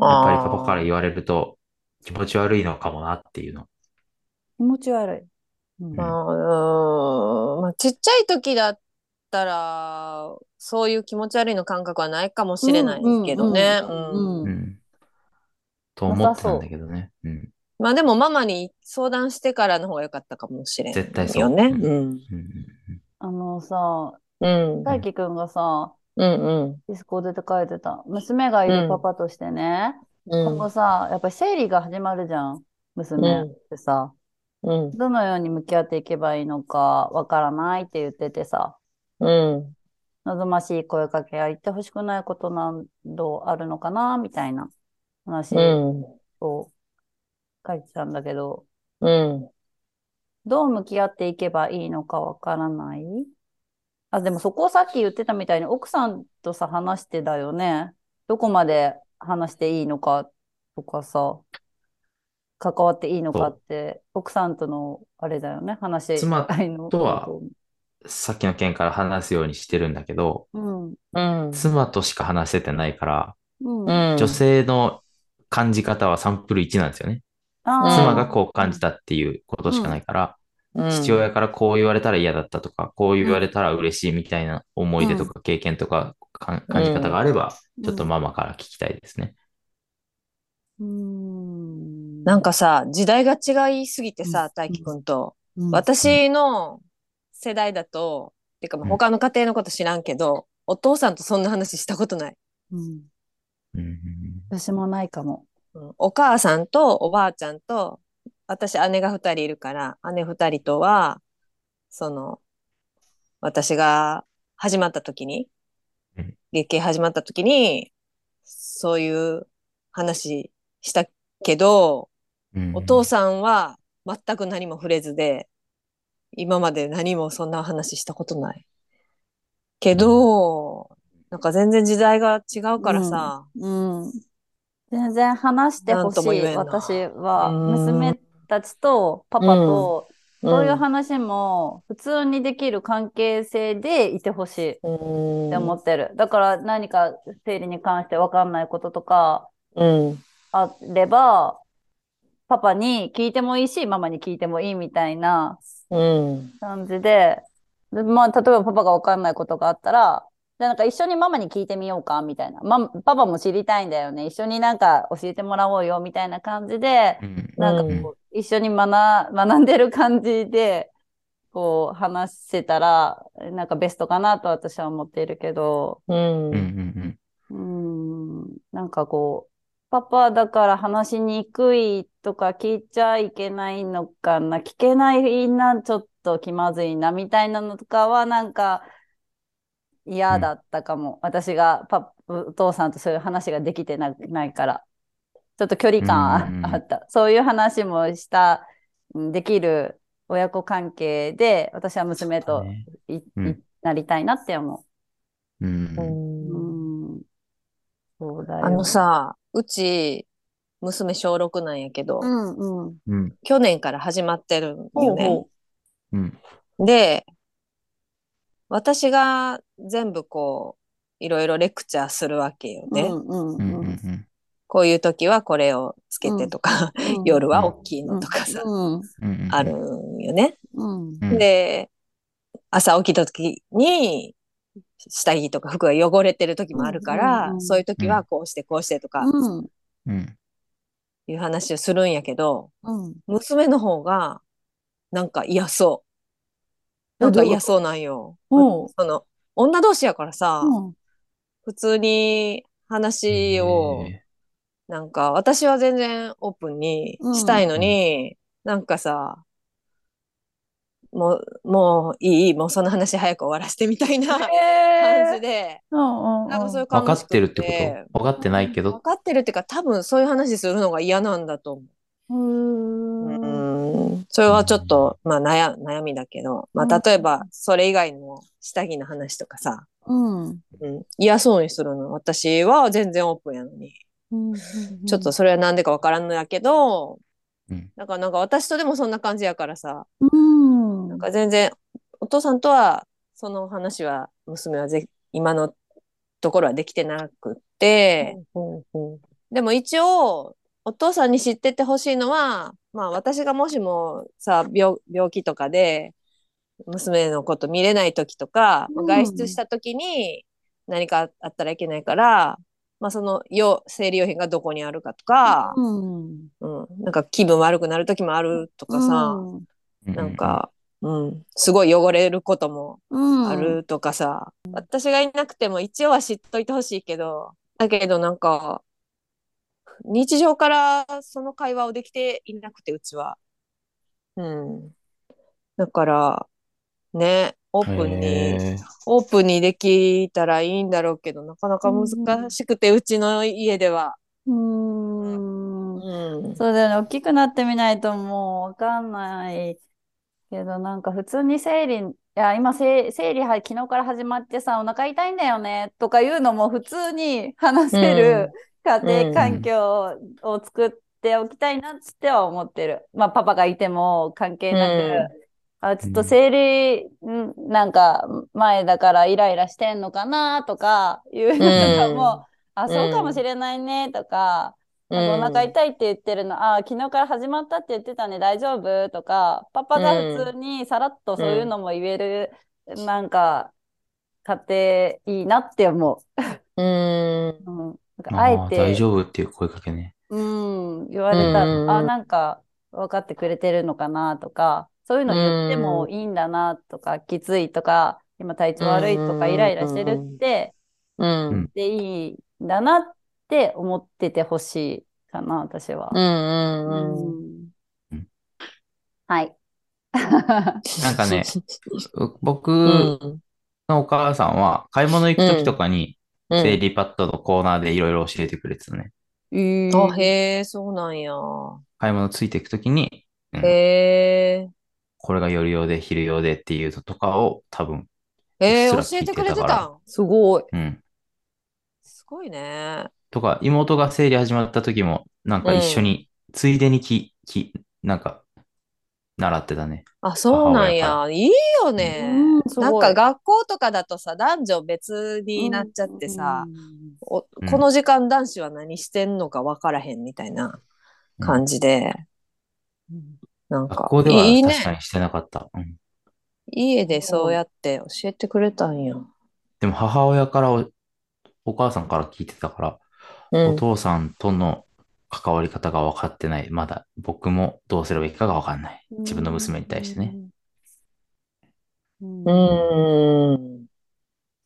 やっぱりパパから言われると気持ち悪いのかもなっていうの。気持ち悪い。うんまあ、うんまあ、ちっちゃい時だったら、そういう気持ち悪いの感覚はないかもしれないけどね。と思ってたんだけどね。うん。まあでもママに相談してからの方が良かったかもしれない絶対そうよね。あのさ、うん。大輝くんがさ、うんうん。ディスコードで書いてた。娘がいるパパとしてね、うん今後さ、やっぱり生理が始まるじゃん。娘ってさ、うん。どのように向き合っていけばいいのかわからないって言っててさ、うん。望ましい声かけや言ってほしくないことなどあるのかなみたいな話うん。を書いてたんだけど、うん。どう向き合っていけばいいのかわからない？あ、でもそこをさっき言ってたみたいに奥さんとさ話してだよね。どこまで話していいのかとかさ、関わっていいのかって、奥さんとのあれだよね、話しいの。とはさっきの件から話すようにしてるんだけど、うん。うん。妻としか話せてないから、うん。うん女性の感じ方はサンプル1なんですよね。妻がこう感じたっていうことしかないから、うん父親からこう言われたら嫌だったとか、こう言われたら嬉しいみたいな思い出とか経験とかか感じ方があれば、ちょっとママから聞きたいですね。うん。なんかさ、時代が違いすぎてさ、大輝くんと。うん、私の世代だと、てか他の家庭のこと知らんけど、お父さんとそんな話したことない。私もないかも。うん。お母さんとおばあちゃんと、私姉が二人いるから、姉二人とは、その、私が始まった時にうん、月経始まった時に、そういう話したけど、うんお父さんは全く何も触れずで、今まで何もそんな話したことない。けど、なんか全然時代が違うからさ、うん。全然話してほしい。私は、うん娘たちとパパと、そういううん話も普通にできる関係性でいてほしいっうんて思ってる。だから何か生理に関して分かんないこととかうん。あれば、パパに聞いてもいいし、ママに聞いてもいいみたいなうん。感じで、でまあ、例えばパパが分かんないことがあったら、でなんか一緒にママに聞いてみようかみたいな。ま、パパも知りたいんだよね。一緒になんか教えてもらおうよみたいな感じで、うんなんかこう、一緒に学、学んでる感じで、こう話せたら、なんかベストかなと私は思っているけど、うんうんうんうーん、なんかこう、パパだから話しにくいとか聞いちゃいけないのかな、聞けないな、ちょっと気まずいな、みたいなのとかはなんか嫌だったかも。私がパお父さんとそういう話ができてなないから。ちょっと距離感うんうんああった。そういう話もした、うんできる親子関係で、私は娘とねい、うんいなりたいなって思うんう。うん。そうだよ。あのさ、うち、娘小6なんやけど、うんうん。うん去年から始まってるんよね。ほうんで、私が全部こう、いろいろレクチャーするわけよね。ううんうんうんうんこういう時はこれをつけてとか、うん夜は大きいのとかさ、うんうんあるんよね。うんうんで、朝起きた時に、下着とか服が汚れてる時もあるから、うんそういう時はこうしてこうしてとかいう話をするんやけど、うん。娘の方がなんか嫌そう。なんか嫌そうなんよ。うんその、女同士やからさ、うん。普通に話を、へなんか私は全然オープンにしたいのに、なんかさ、もう、もういい、もうその話早く終わらせてみたいな感じで、かそういう分かってるってこと？分かってないけど？分かってるっていうか多分そういう話するのが嫌なんだと思う。うん。うん。それはちょっと、まあ悩悩みだけど、まあ例えばそれ以外の下着の話とかさ、うん。うん、嫌そうにするの。私は全然オープンやのに。うんちょっとそれはなんでかわからんのやけど、うん。なんかなんか私とでもそんな感じやからさ、うん。なんか全然、お父さんとはその話は娘はぜ今のところはできてなくって、でも一応、お父さんに知っててほしいのは、まあ私がもしもさ、病、病気とかで、娘のこと見れない時とか、まあうん外出した時に何かあったらいけないから、まあその用、生理用品がどこにあるかとか、うん。うん、なんか気分悪くなる時もあるとかさ、うん。なんか、うん、すごい汚れることもうん。あるとかさ、私がいなくても一応は知っといてほしいけど、だけどなんか、日常からその会話をできていなくて、うちは。うん。だから、ね、オープンに、へオープンにできたらいいんだろうけど、なかなか難しくて、うちの家では。うんうん。そうだよね。大きくなってみないともうわかんないけど、なんか普通に生理、いや、今生、生理は昨日から始まってさ、お腹痛いんだよねとかいうのも普通に話せる家庭環境を作っっておきたいなっては思ってる。まあ、パパがいても関係なく、うあ、ちょっと生理、んなんか前だからイライラしてんのかなとかいうのとかも、あ、そうかもしれないねとか、あとお腹痛いって言ってるの、あ、昨日から始まったって言ってたね、大丈夫とか、パパが普通にさらっとそういうのも言える、なんか、家庭いいなって思う。ん。う。うん、なんかああえて、あ大丈夫っていう声かけね。うん、言われた。うん。ら、あ、なんか分かってくれてるのかなとか、そういうの言ってもいいんだなとか、きついとか、今体調悪いとか、うんイライラしてるって、うん。でいいんだなって思っててほしいかな、私は。うん。うん。うんうんはい。なんかね、う僕うん。のお母さんは買い物行くときとかにうん生理パッドのコーナーでいろいろ教えてくれてたね。えあ、へえ、そうなんや。買い物ついていくときに、うんへえ。これが夜用で昼用でっていうのとかを多分、えー、うっすら聞いて教えてくれてたん？すごい。うん。すごいね。とか、妹が生理始まった時も、なんか一緒に、ついでにき、き、なんか、習ってたね。あ、そうなんや。いいよね。うんなんか学校とかだとさ、男女別になっちゃってさ、おうんこの時間男子は何してんのか分からへんみたいな感じで、なんか学校ではいいね確かにしてなかった。うん。家でそうやって教えてくれたんや。でも母親からお、お母さんから聞いてたから、うん。お父さんとの関わり方が分かってない。まだ僕もどうすればいいかが分かんない。自分の娘に対してね。うん。うーん。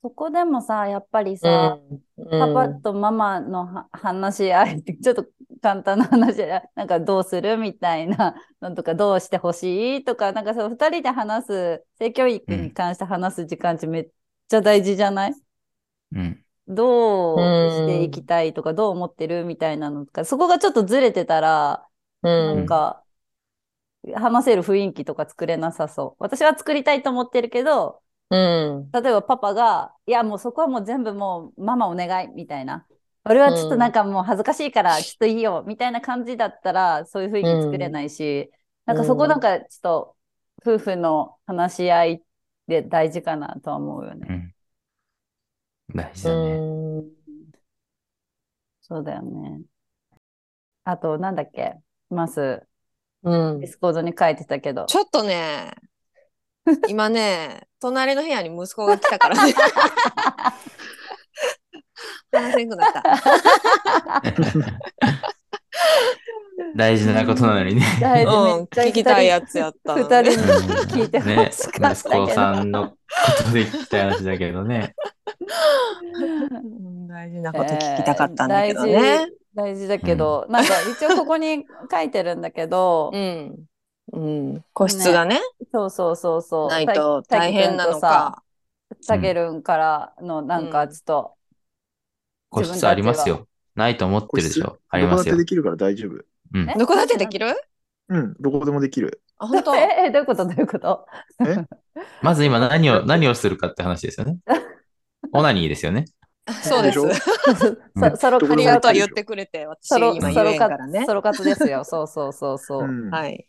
そこでもさ、やっぱりうさ、ん。パパとママのは話し合いって、ちょっと簡単な話し合い、なんかどうするみたいなのとか、どうしてほしいとか、なんかその二人で話す、性教育に関して話す時間ってめっちゃ大事じゃない？うん。どうしていきたいとか、どう思ってるみたいなのとか、そこがちょっとずれてたら、うなんん。か、話せる雰囲気とか作れなさそう。私は作りたいと思ってるけど、うん。例えばパパが、いやもうそこはもう全部もうママお願いみたいな。俺はちょっとなんかもう恥ずかしいからちょっといいよみたいな感じだったらそういう雰囲気作れないし、なんかそこなんかちょっと夫婦の話し合いで大事かなとは思うよね。うん。大事うだね。ん。そうだよね。あとなんだっけ？マス、うんディスコードに書いてたけど。ちょっとね、今ね、隣の部屋に息子が来たからね。話せんくなった。大事なことなのにね。大事うん、聞きたいやつやったのね。二人に聞いてね、ほしかったけど。息子さんのことで聞きたい話だけどね。うん大事なこと聞きたかったんだけどねえー大。事大事だけど、なんか一応ここに書いてるんだけど、うん。うん。個室がね、そうそうそうそう。ないとた大変なのか。たけるんからのなんかちょっと、個室ありますよ。ないと思ってるでしょ。ありますよどこだって。できるから大丈夫。うんえ？どこだってできる？うん、どこでもできる。あ、本当？え、えどういうこと？どういうこと？まず今何を、何をするかって話ですよね。オナニーですよね。そうです。ソロ どこでもありがとうできる言ってくれて、私ソロ今言えんからねソ。ロ活ですよ。そうそうそうそう。うんはい。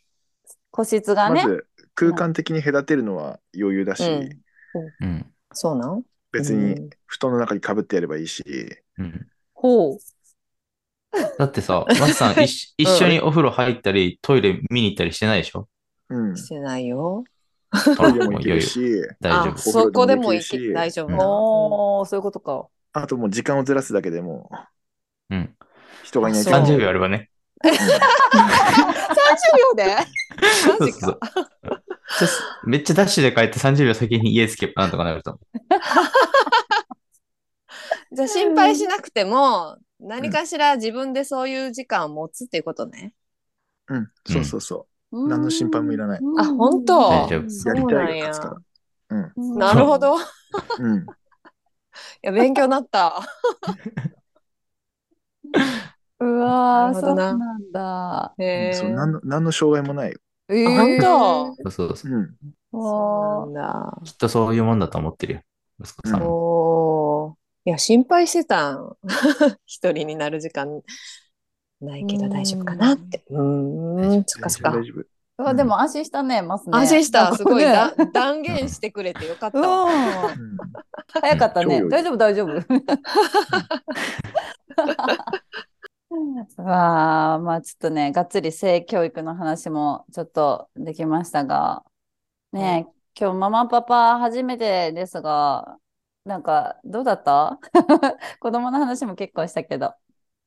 個室がね。まず空間的に隔てるのは余裕だし、うんうん。そうなん？別に布団の中にかぶってやればいいし、うん。ほう。だってさ、マスさん、一緒一緒にお風呂入ったり、トイレ見に行ったりしてないでしょ？うん、してないよ。トイレも行けるし、あ大丈、夫。そこでも行お風呂でもできるしけ大丈夫うんな。おー、そういうことか。あともう時間をずらすだけでもうん。人がいないとそう30秒あればね。30秒で？マジそうか。そうめっちゃダッシュで帰って30秒先に家着けばなんとかなると思 じゃあ心配しなくても、何かしら自分でそういう時間を持つっていうことね。うん、そうそうそう。何の心配もいらないあ本当？大丈夫そうやりたないんやが勝つから。うん、なるほど。いうん。や、勉強になった。うわー、そうなんだ。へそうえ。何の何の障害もないよ。えあ本当？う。そうそうそう。うん。そうなんだ。きっとそういうもんだと思ってるよ。息子さん。いや、心配してたん。一人になる時間。ないけど大丈夫かなって。うーん、そっかそっか。大丈夫。あでも安心したね、ますね。安心した。すごい断言してくれてよかった早かったね。大丈夫、大丈夫。わあ、まあちょっとね、がっつり性教育の話もちょっとできましたが、ねえ、今日ママパパ初めてですが、なんかどうだった？子供の話も結構したけど。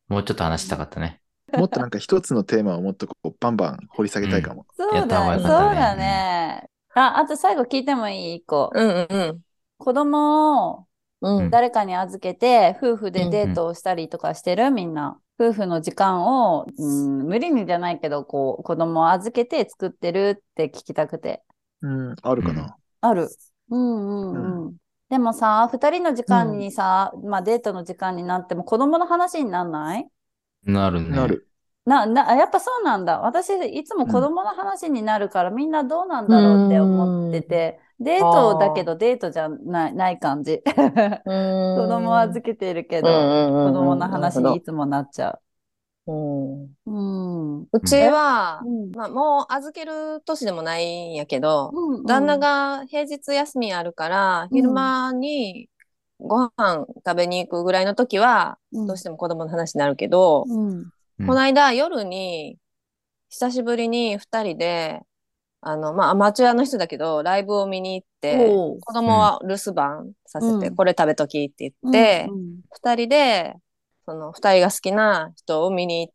もうちょっと話したかったね。もっとなんか一つのテーマをもっとこうバンバン掘り下げたいかも。そうやった方だ、そうがよかったねだね。あ、あと最後聞いてもいい？一個。うんうんうん。子供をうん誰かに預けて、夫婦でデートをしたりとかしてるみんな。夫婦の時間を、うん、無理にじゃないけど、こう、子供を預けて作ってるって聞きたくて。うん、あるかな。ある。うんうんうん。でもさ、二人の時間にさ、まあデートの時間になっても子供の話になんない？なるね。なる。な、な、やっぱそうなんだ。私、いつも子供の話になるから、みんなどうなんだろうって思ってて、デートだけどデートじゃない、ない感じ。子 子供は預けてるけど、子子供の話にいつもなっちゃう。ん。う。うん。うちは、うん。まあ、もう預ける年でもないんやけど、うん旦那が平日休みあるから、うん。昼間にご飯食べに行くぐらいの時は、うん。どうしても子供の話になるけど、うん。うん。この間夜に、久しぶりに二人で、あの、まあ、アマチュアの人だけど、ライブを見に行って、子供は留守番させて、うんこれ食べときって言って、うん二人で、その二人が好きな人を見に行っ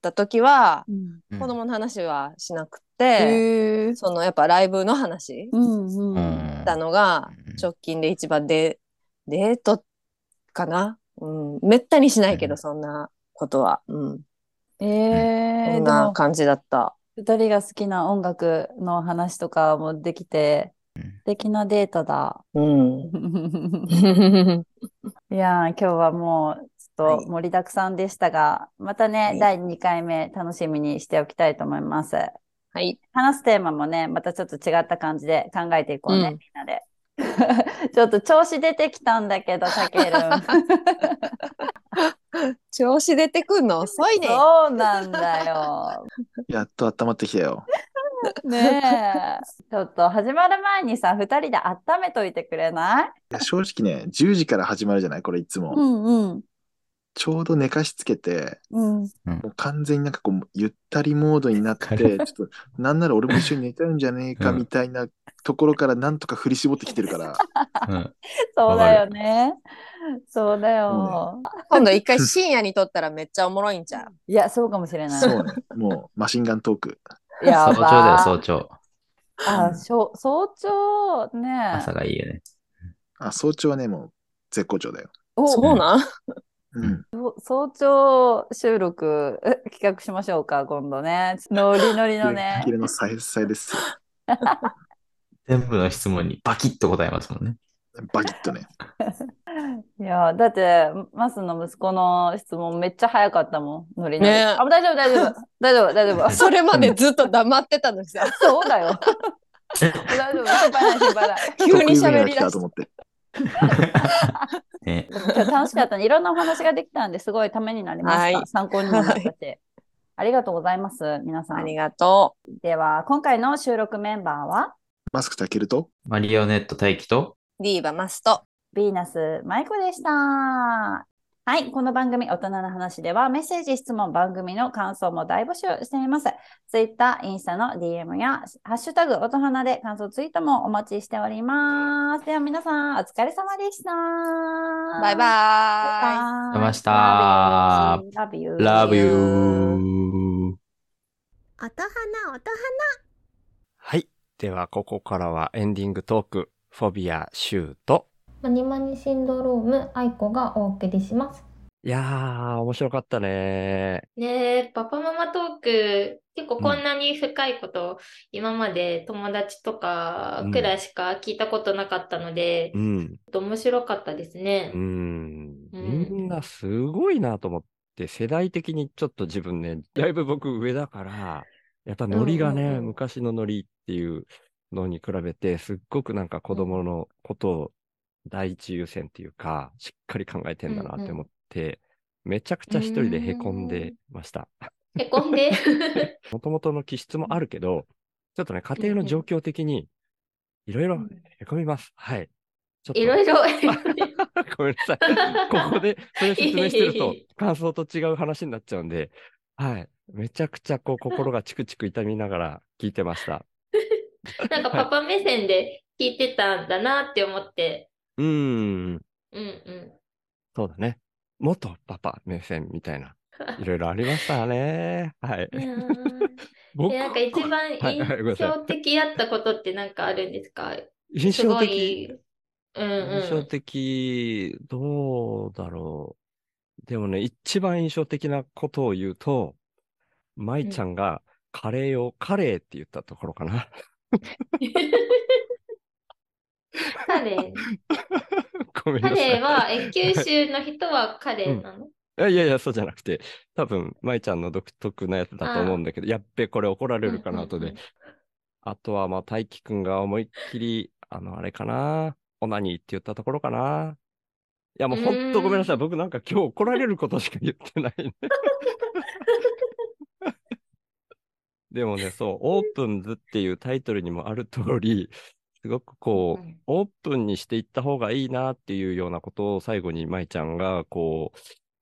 た時は、うんうん子供の話はしなくて。そのやっぱライブの話うんううん。んだのがうん直近で一番で、デートかな？うん。めったにしないけど、うんそんなことは。うん。ええそんでも、な感じだった。二人が好きな音楽の話とかもできて、うん素敵なデートだ。うん。いやー、今日はもう、ちょっと盛りだくさんでしたが、またね、はい第2回目楽しみにしておきたいと思います。はい。話すテーマもね、またちょっと違った感じで考えていこうね、うんみんなで。ちょっと調子出てきたんだけど、たけるん。調子出てくんの？遅いね。そうなんだよ。やっと温まってきたよ。ねえ。ちょっと始まる前にさ、二人で温めといてくれない？いや正直ね、10時から始まるじゃない？これいつも。んうん。ちょうど寝かしつけて、うん。もう完全になんかこう、ゆったりモードになって、ちょっと、なんなら俺も一緒に寝ちゃうんじゃねえかうんみたいなところからなんとか振り絞ってきてるから、うん そうだよね。そうだよ。今度一回深夜に撮ったらめっちゃおもろいんちゃう？いや、そうかもしれない。そうね、もうマシンガントーク。やば早朝だよ、早朝。あ、しょ早朝ね。朝がいいよね。あ、早朝はね、もう絶好調だよ。おそうなん？早朝収録え 企画しましょうか、今度ね。ノリノリのねキ。レのさえさえですよ。全部の質問にバキッと答えますもんね。バキッとね。いや、だって、マスの息子の質問めっちゃ早かったもん、ノリノリ。ねあ、大丈夫、大丈夫。大丈夫、大丈夫。それまでずっと黙ってたのにさ、そうだよ。大丈夫、心配ない、心配ない。急に喋り出したと思って。ね。今日楽しかったね。いろんなお話ができたんで、すごいためになりました。はい参考にもなったし。ありがとうございます、皆さんあり。がとでは、今回の収録メンバーは、マスクたけると、マリオネット大輝と、う。ディーバマスト。ヴィーナス舞子でした。はい。この番組、大人の話では、メッセージ、質問、番組の感想も大募集しています。Twitter、インスタの DM や、ハッシュタグ、音花で感想ツイートもお待ちしております。では皆さん、お疲れ様でした。バイバーイ。バイバイ。した Love you. Love you! 音花音はい。では、ここからはエンディングトーク、フォビア、シュート。マニマニシンドローム愛子がお送りします。いやー、面白かったね。ねえ、パパママトーク、結構こんなに深いこと、今まで友達とかうんくらいしか聞いたことなかったので、ちょうん。っと面白かったですねう。ん。うんみんなすごいなと思って、世代的にちょっと自分ね、だいぶ僕上だから、やっぱノリがね、うんうんうん昔のノリっていうのに比べて、すっごくなんか子供のことを第一優先っていうか、しっかり考えてんだなって思って、めちゃくちゃ一人でへこんでました。へこんで？もともとの気質もあるけど、ちょっとね、家庭の状況的に、いろいろへこみます。はい。ちょっといろいろ。ごめんなさい。ここでそれ説明してると感想と違う話になっちゃうんで、はい。めちゃくちゃこう心がチクチク痛みながら聞いてました。なんかパパ目線で聞いてたんだなって思って。うーん、うんうん。そうだね。元パパ目線みたいな、いろいろありましたね。はい。いやー 僕えなんか一番はいはいごめんな印さい象的だったことってなんかあるんですか？印すご象的。い。うんうん。印象的、どうだろう。でもね、一番印象的なことを言うと、舞ちゃんがカレーをカレーって言ったところかな。カレー。ごめんなさい。カレーは、え、九州の人はカレーなの？いやいやいや、そうじゃなくて、多分、舞ちゃんの独特なやつだと思うんだけど、やっべ、これ怒られるかな、後で。あとは、まあ、大輝くんが思いっきり、あの、あれかな、オナニーって言ったところかな。いや、もうほんとごめんなさい。僕なんか今日怒られることしか言ってないね。でもね、そう、オープンズっていうタイトルにもある通り、すごくこう、オープンにしていった方がいいなっていうようなことを最後に舞ちゃんが、こ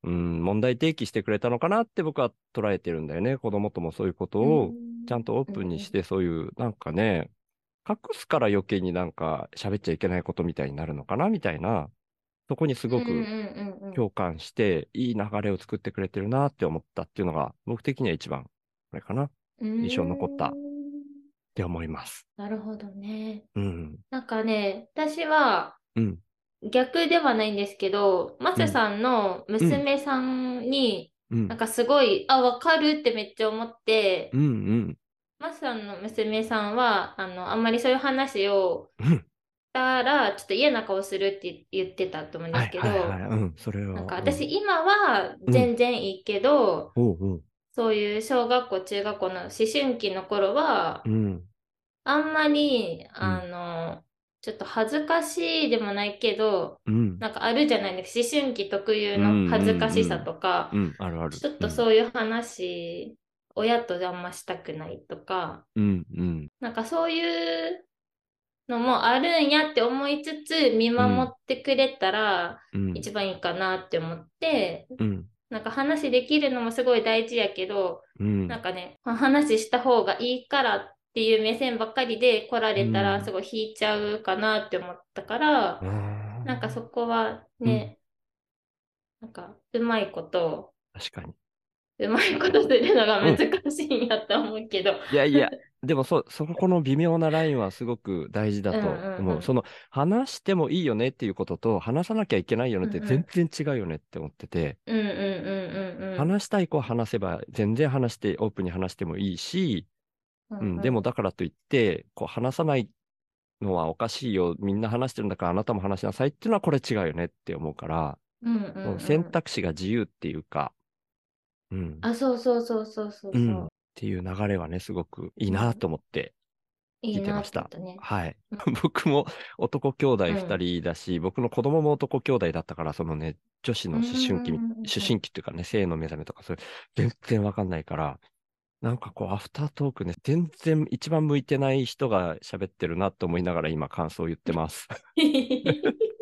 う、うん、問題提起してくれたのかなって僕は捉えてるんだよね。子供ともそういうことをちゃんとオープンにして、そういう、なんかね、隠すから余計になんか喋っちゃいけないことみたいになるのかなみたいな、そこにすごく共感して、いい流れを作ってくれてるなって思ったっていうのが、僕的には一番、あれかな。っ印象残ったうーんて思います。なるほどね。うん。なんかね、私はうん。逆ではないんですけど、マセさんの娘さんに、うんなん。かすごい、あ、わかるってめっちゃ思ってう、んうん。マセさんの娘さんは、あの、あんまりそういう話をうん。したら、ちょっと嫌な顔するって言ってたと思うんではいすけど、はいはい。うん。それを。なんかうん私今は全然いいけど、おうおう。そういう小学校、中学校の思春期の頃はう、ん。あんまり、あの、ちょっと恥ずかしいでもないけど、うん。なんかあるじゃないですか。思春期特有の恥ずかしさとか。ちょっとそういう話、親とあんましたくないとか、うん。うん。なんかそういうのもあるんやって思いつつ、見守ってくれたらうん。一番いいかなって思って、うん。なんか話できるのもすごい大事やけど、うん。なんかね、話した方がいいからっていう目線ばっかりで来られたうんらすごい引いちゃうかなって思ったから、うんなんかそこはね、なんかうまいこと、確かに。うまいことするのが難しいんやと思うけど、いやいや、でもそ、そこの微妙なラインはすごく大事だと思う。んその、話してもいいよねっていうことと、話さなきゃいけないよねって全然違うよねって思ってて。話したい子は話せば、全然話して、オープンに話してもいいし、ううん、でもだからといって、こう話さないのはおかしいよ、みんな話してるんだからあなたも話しなさいっていうのはこれ違うよねって思うから、うんうんうん。選択肢が自由っていうか、うん、あ、そうそうそうそうそうそう。うんっていう流れはね、すごくいいなと思って聞いてました。って思ったね。はい。僕も男兄弟二人だし、僕の子供も男兄弟だったから、そのね、女子の思春期思春期っていうかね、性の目覚めとか、それ全然わかんないから、なんかこう、アフタートークね、全然一番向いてない人が喋ってるなと思いながら今感想を言ってます。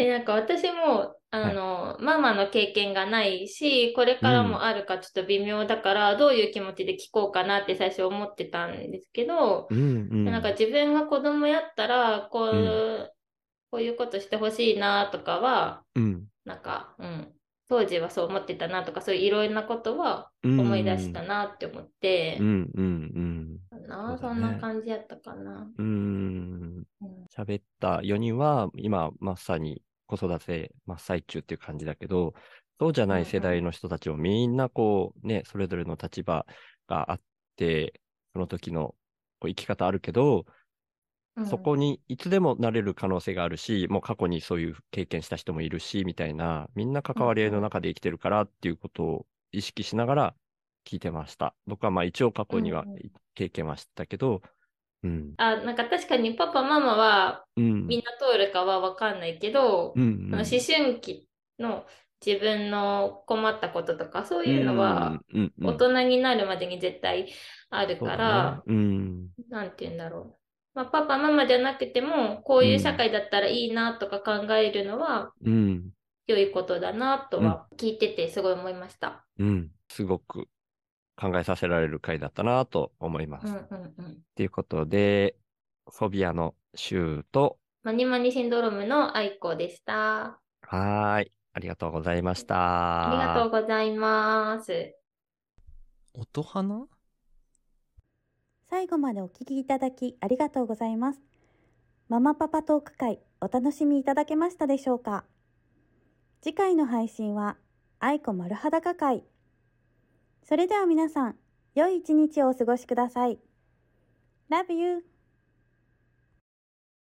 え、なんか私も、あの、ママの経験がないし、これからもあるかちょっと微妙だから、どういう気持ちで聞こうかなって最初思ってたんですけど、うんうん。なんか自分が子供やったら、こう、うこういうことしてほしいなとかは、うん。なんか、うん、当時はそう思ってたなとか、そういういろいろなことはうん。思い出したなって思ってう、んうんうん。な。ね。そんな感じやったかな。うん。喋った4人は今まさに子育て真っ最中っていう感じだけど、そうじゃない世代の人たちもみんなこうね、それぞれの立場があって、その時のこう生き方あるけど、うん。そこにいつでもなれる可能性があるし、もう過去にそういう経験した人もいるし、みたいな、みんな関わり合いの中で生きてるからっていうことを意識しながら聞いてました。僕はまあ一応過去には経験はしたけど、うん。あ、なんか確かにパパ、ママはうん。みんな通るかはわかんないけど、うん思春期の自分の困ったこととか、そういうのは、大人になるまでに絶対あるからね、うん。なんて言うんだろう。まあ、パパ、ママじゃなくても、こういう社会だったらいいなとか考えるのは、うん。良いことだなとは聞いててすごい思いました。うん。すごく考えさせられる回だったなと思います。うんうんうん。ということで、フォビアのシューと、マニマニシンドロームの愛子でした。はーい。ありがとうございました。ありがとうございます。音花？最後までお聞きいただきありがとうございます。ママパパトーク会お楽しみいただけましたでしょうか？次回の配信は愛子丸裸会。それでは皆さん、良い一日をお過ごしください。Love you!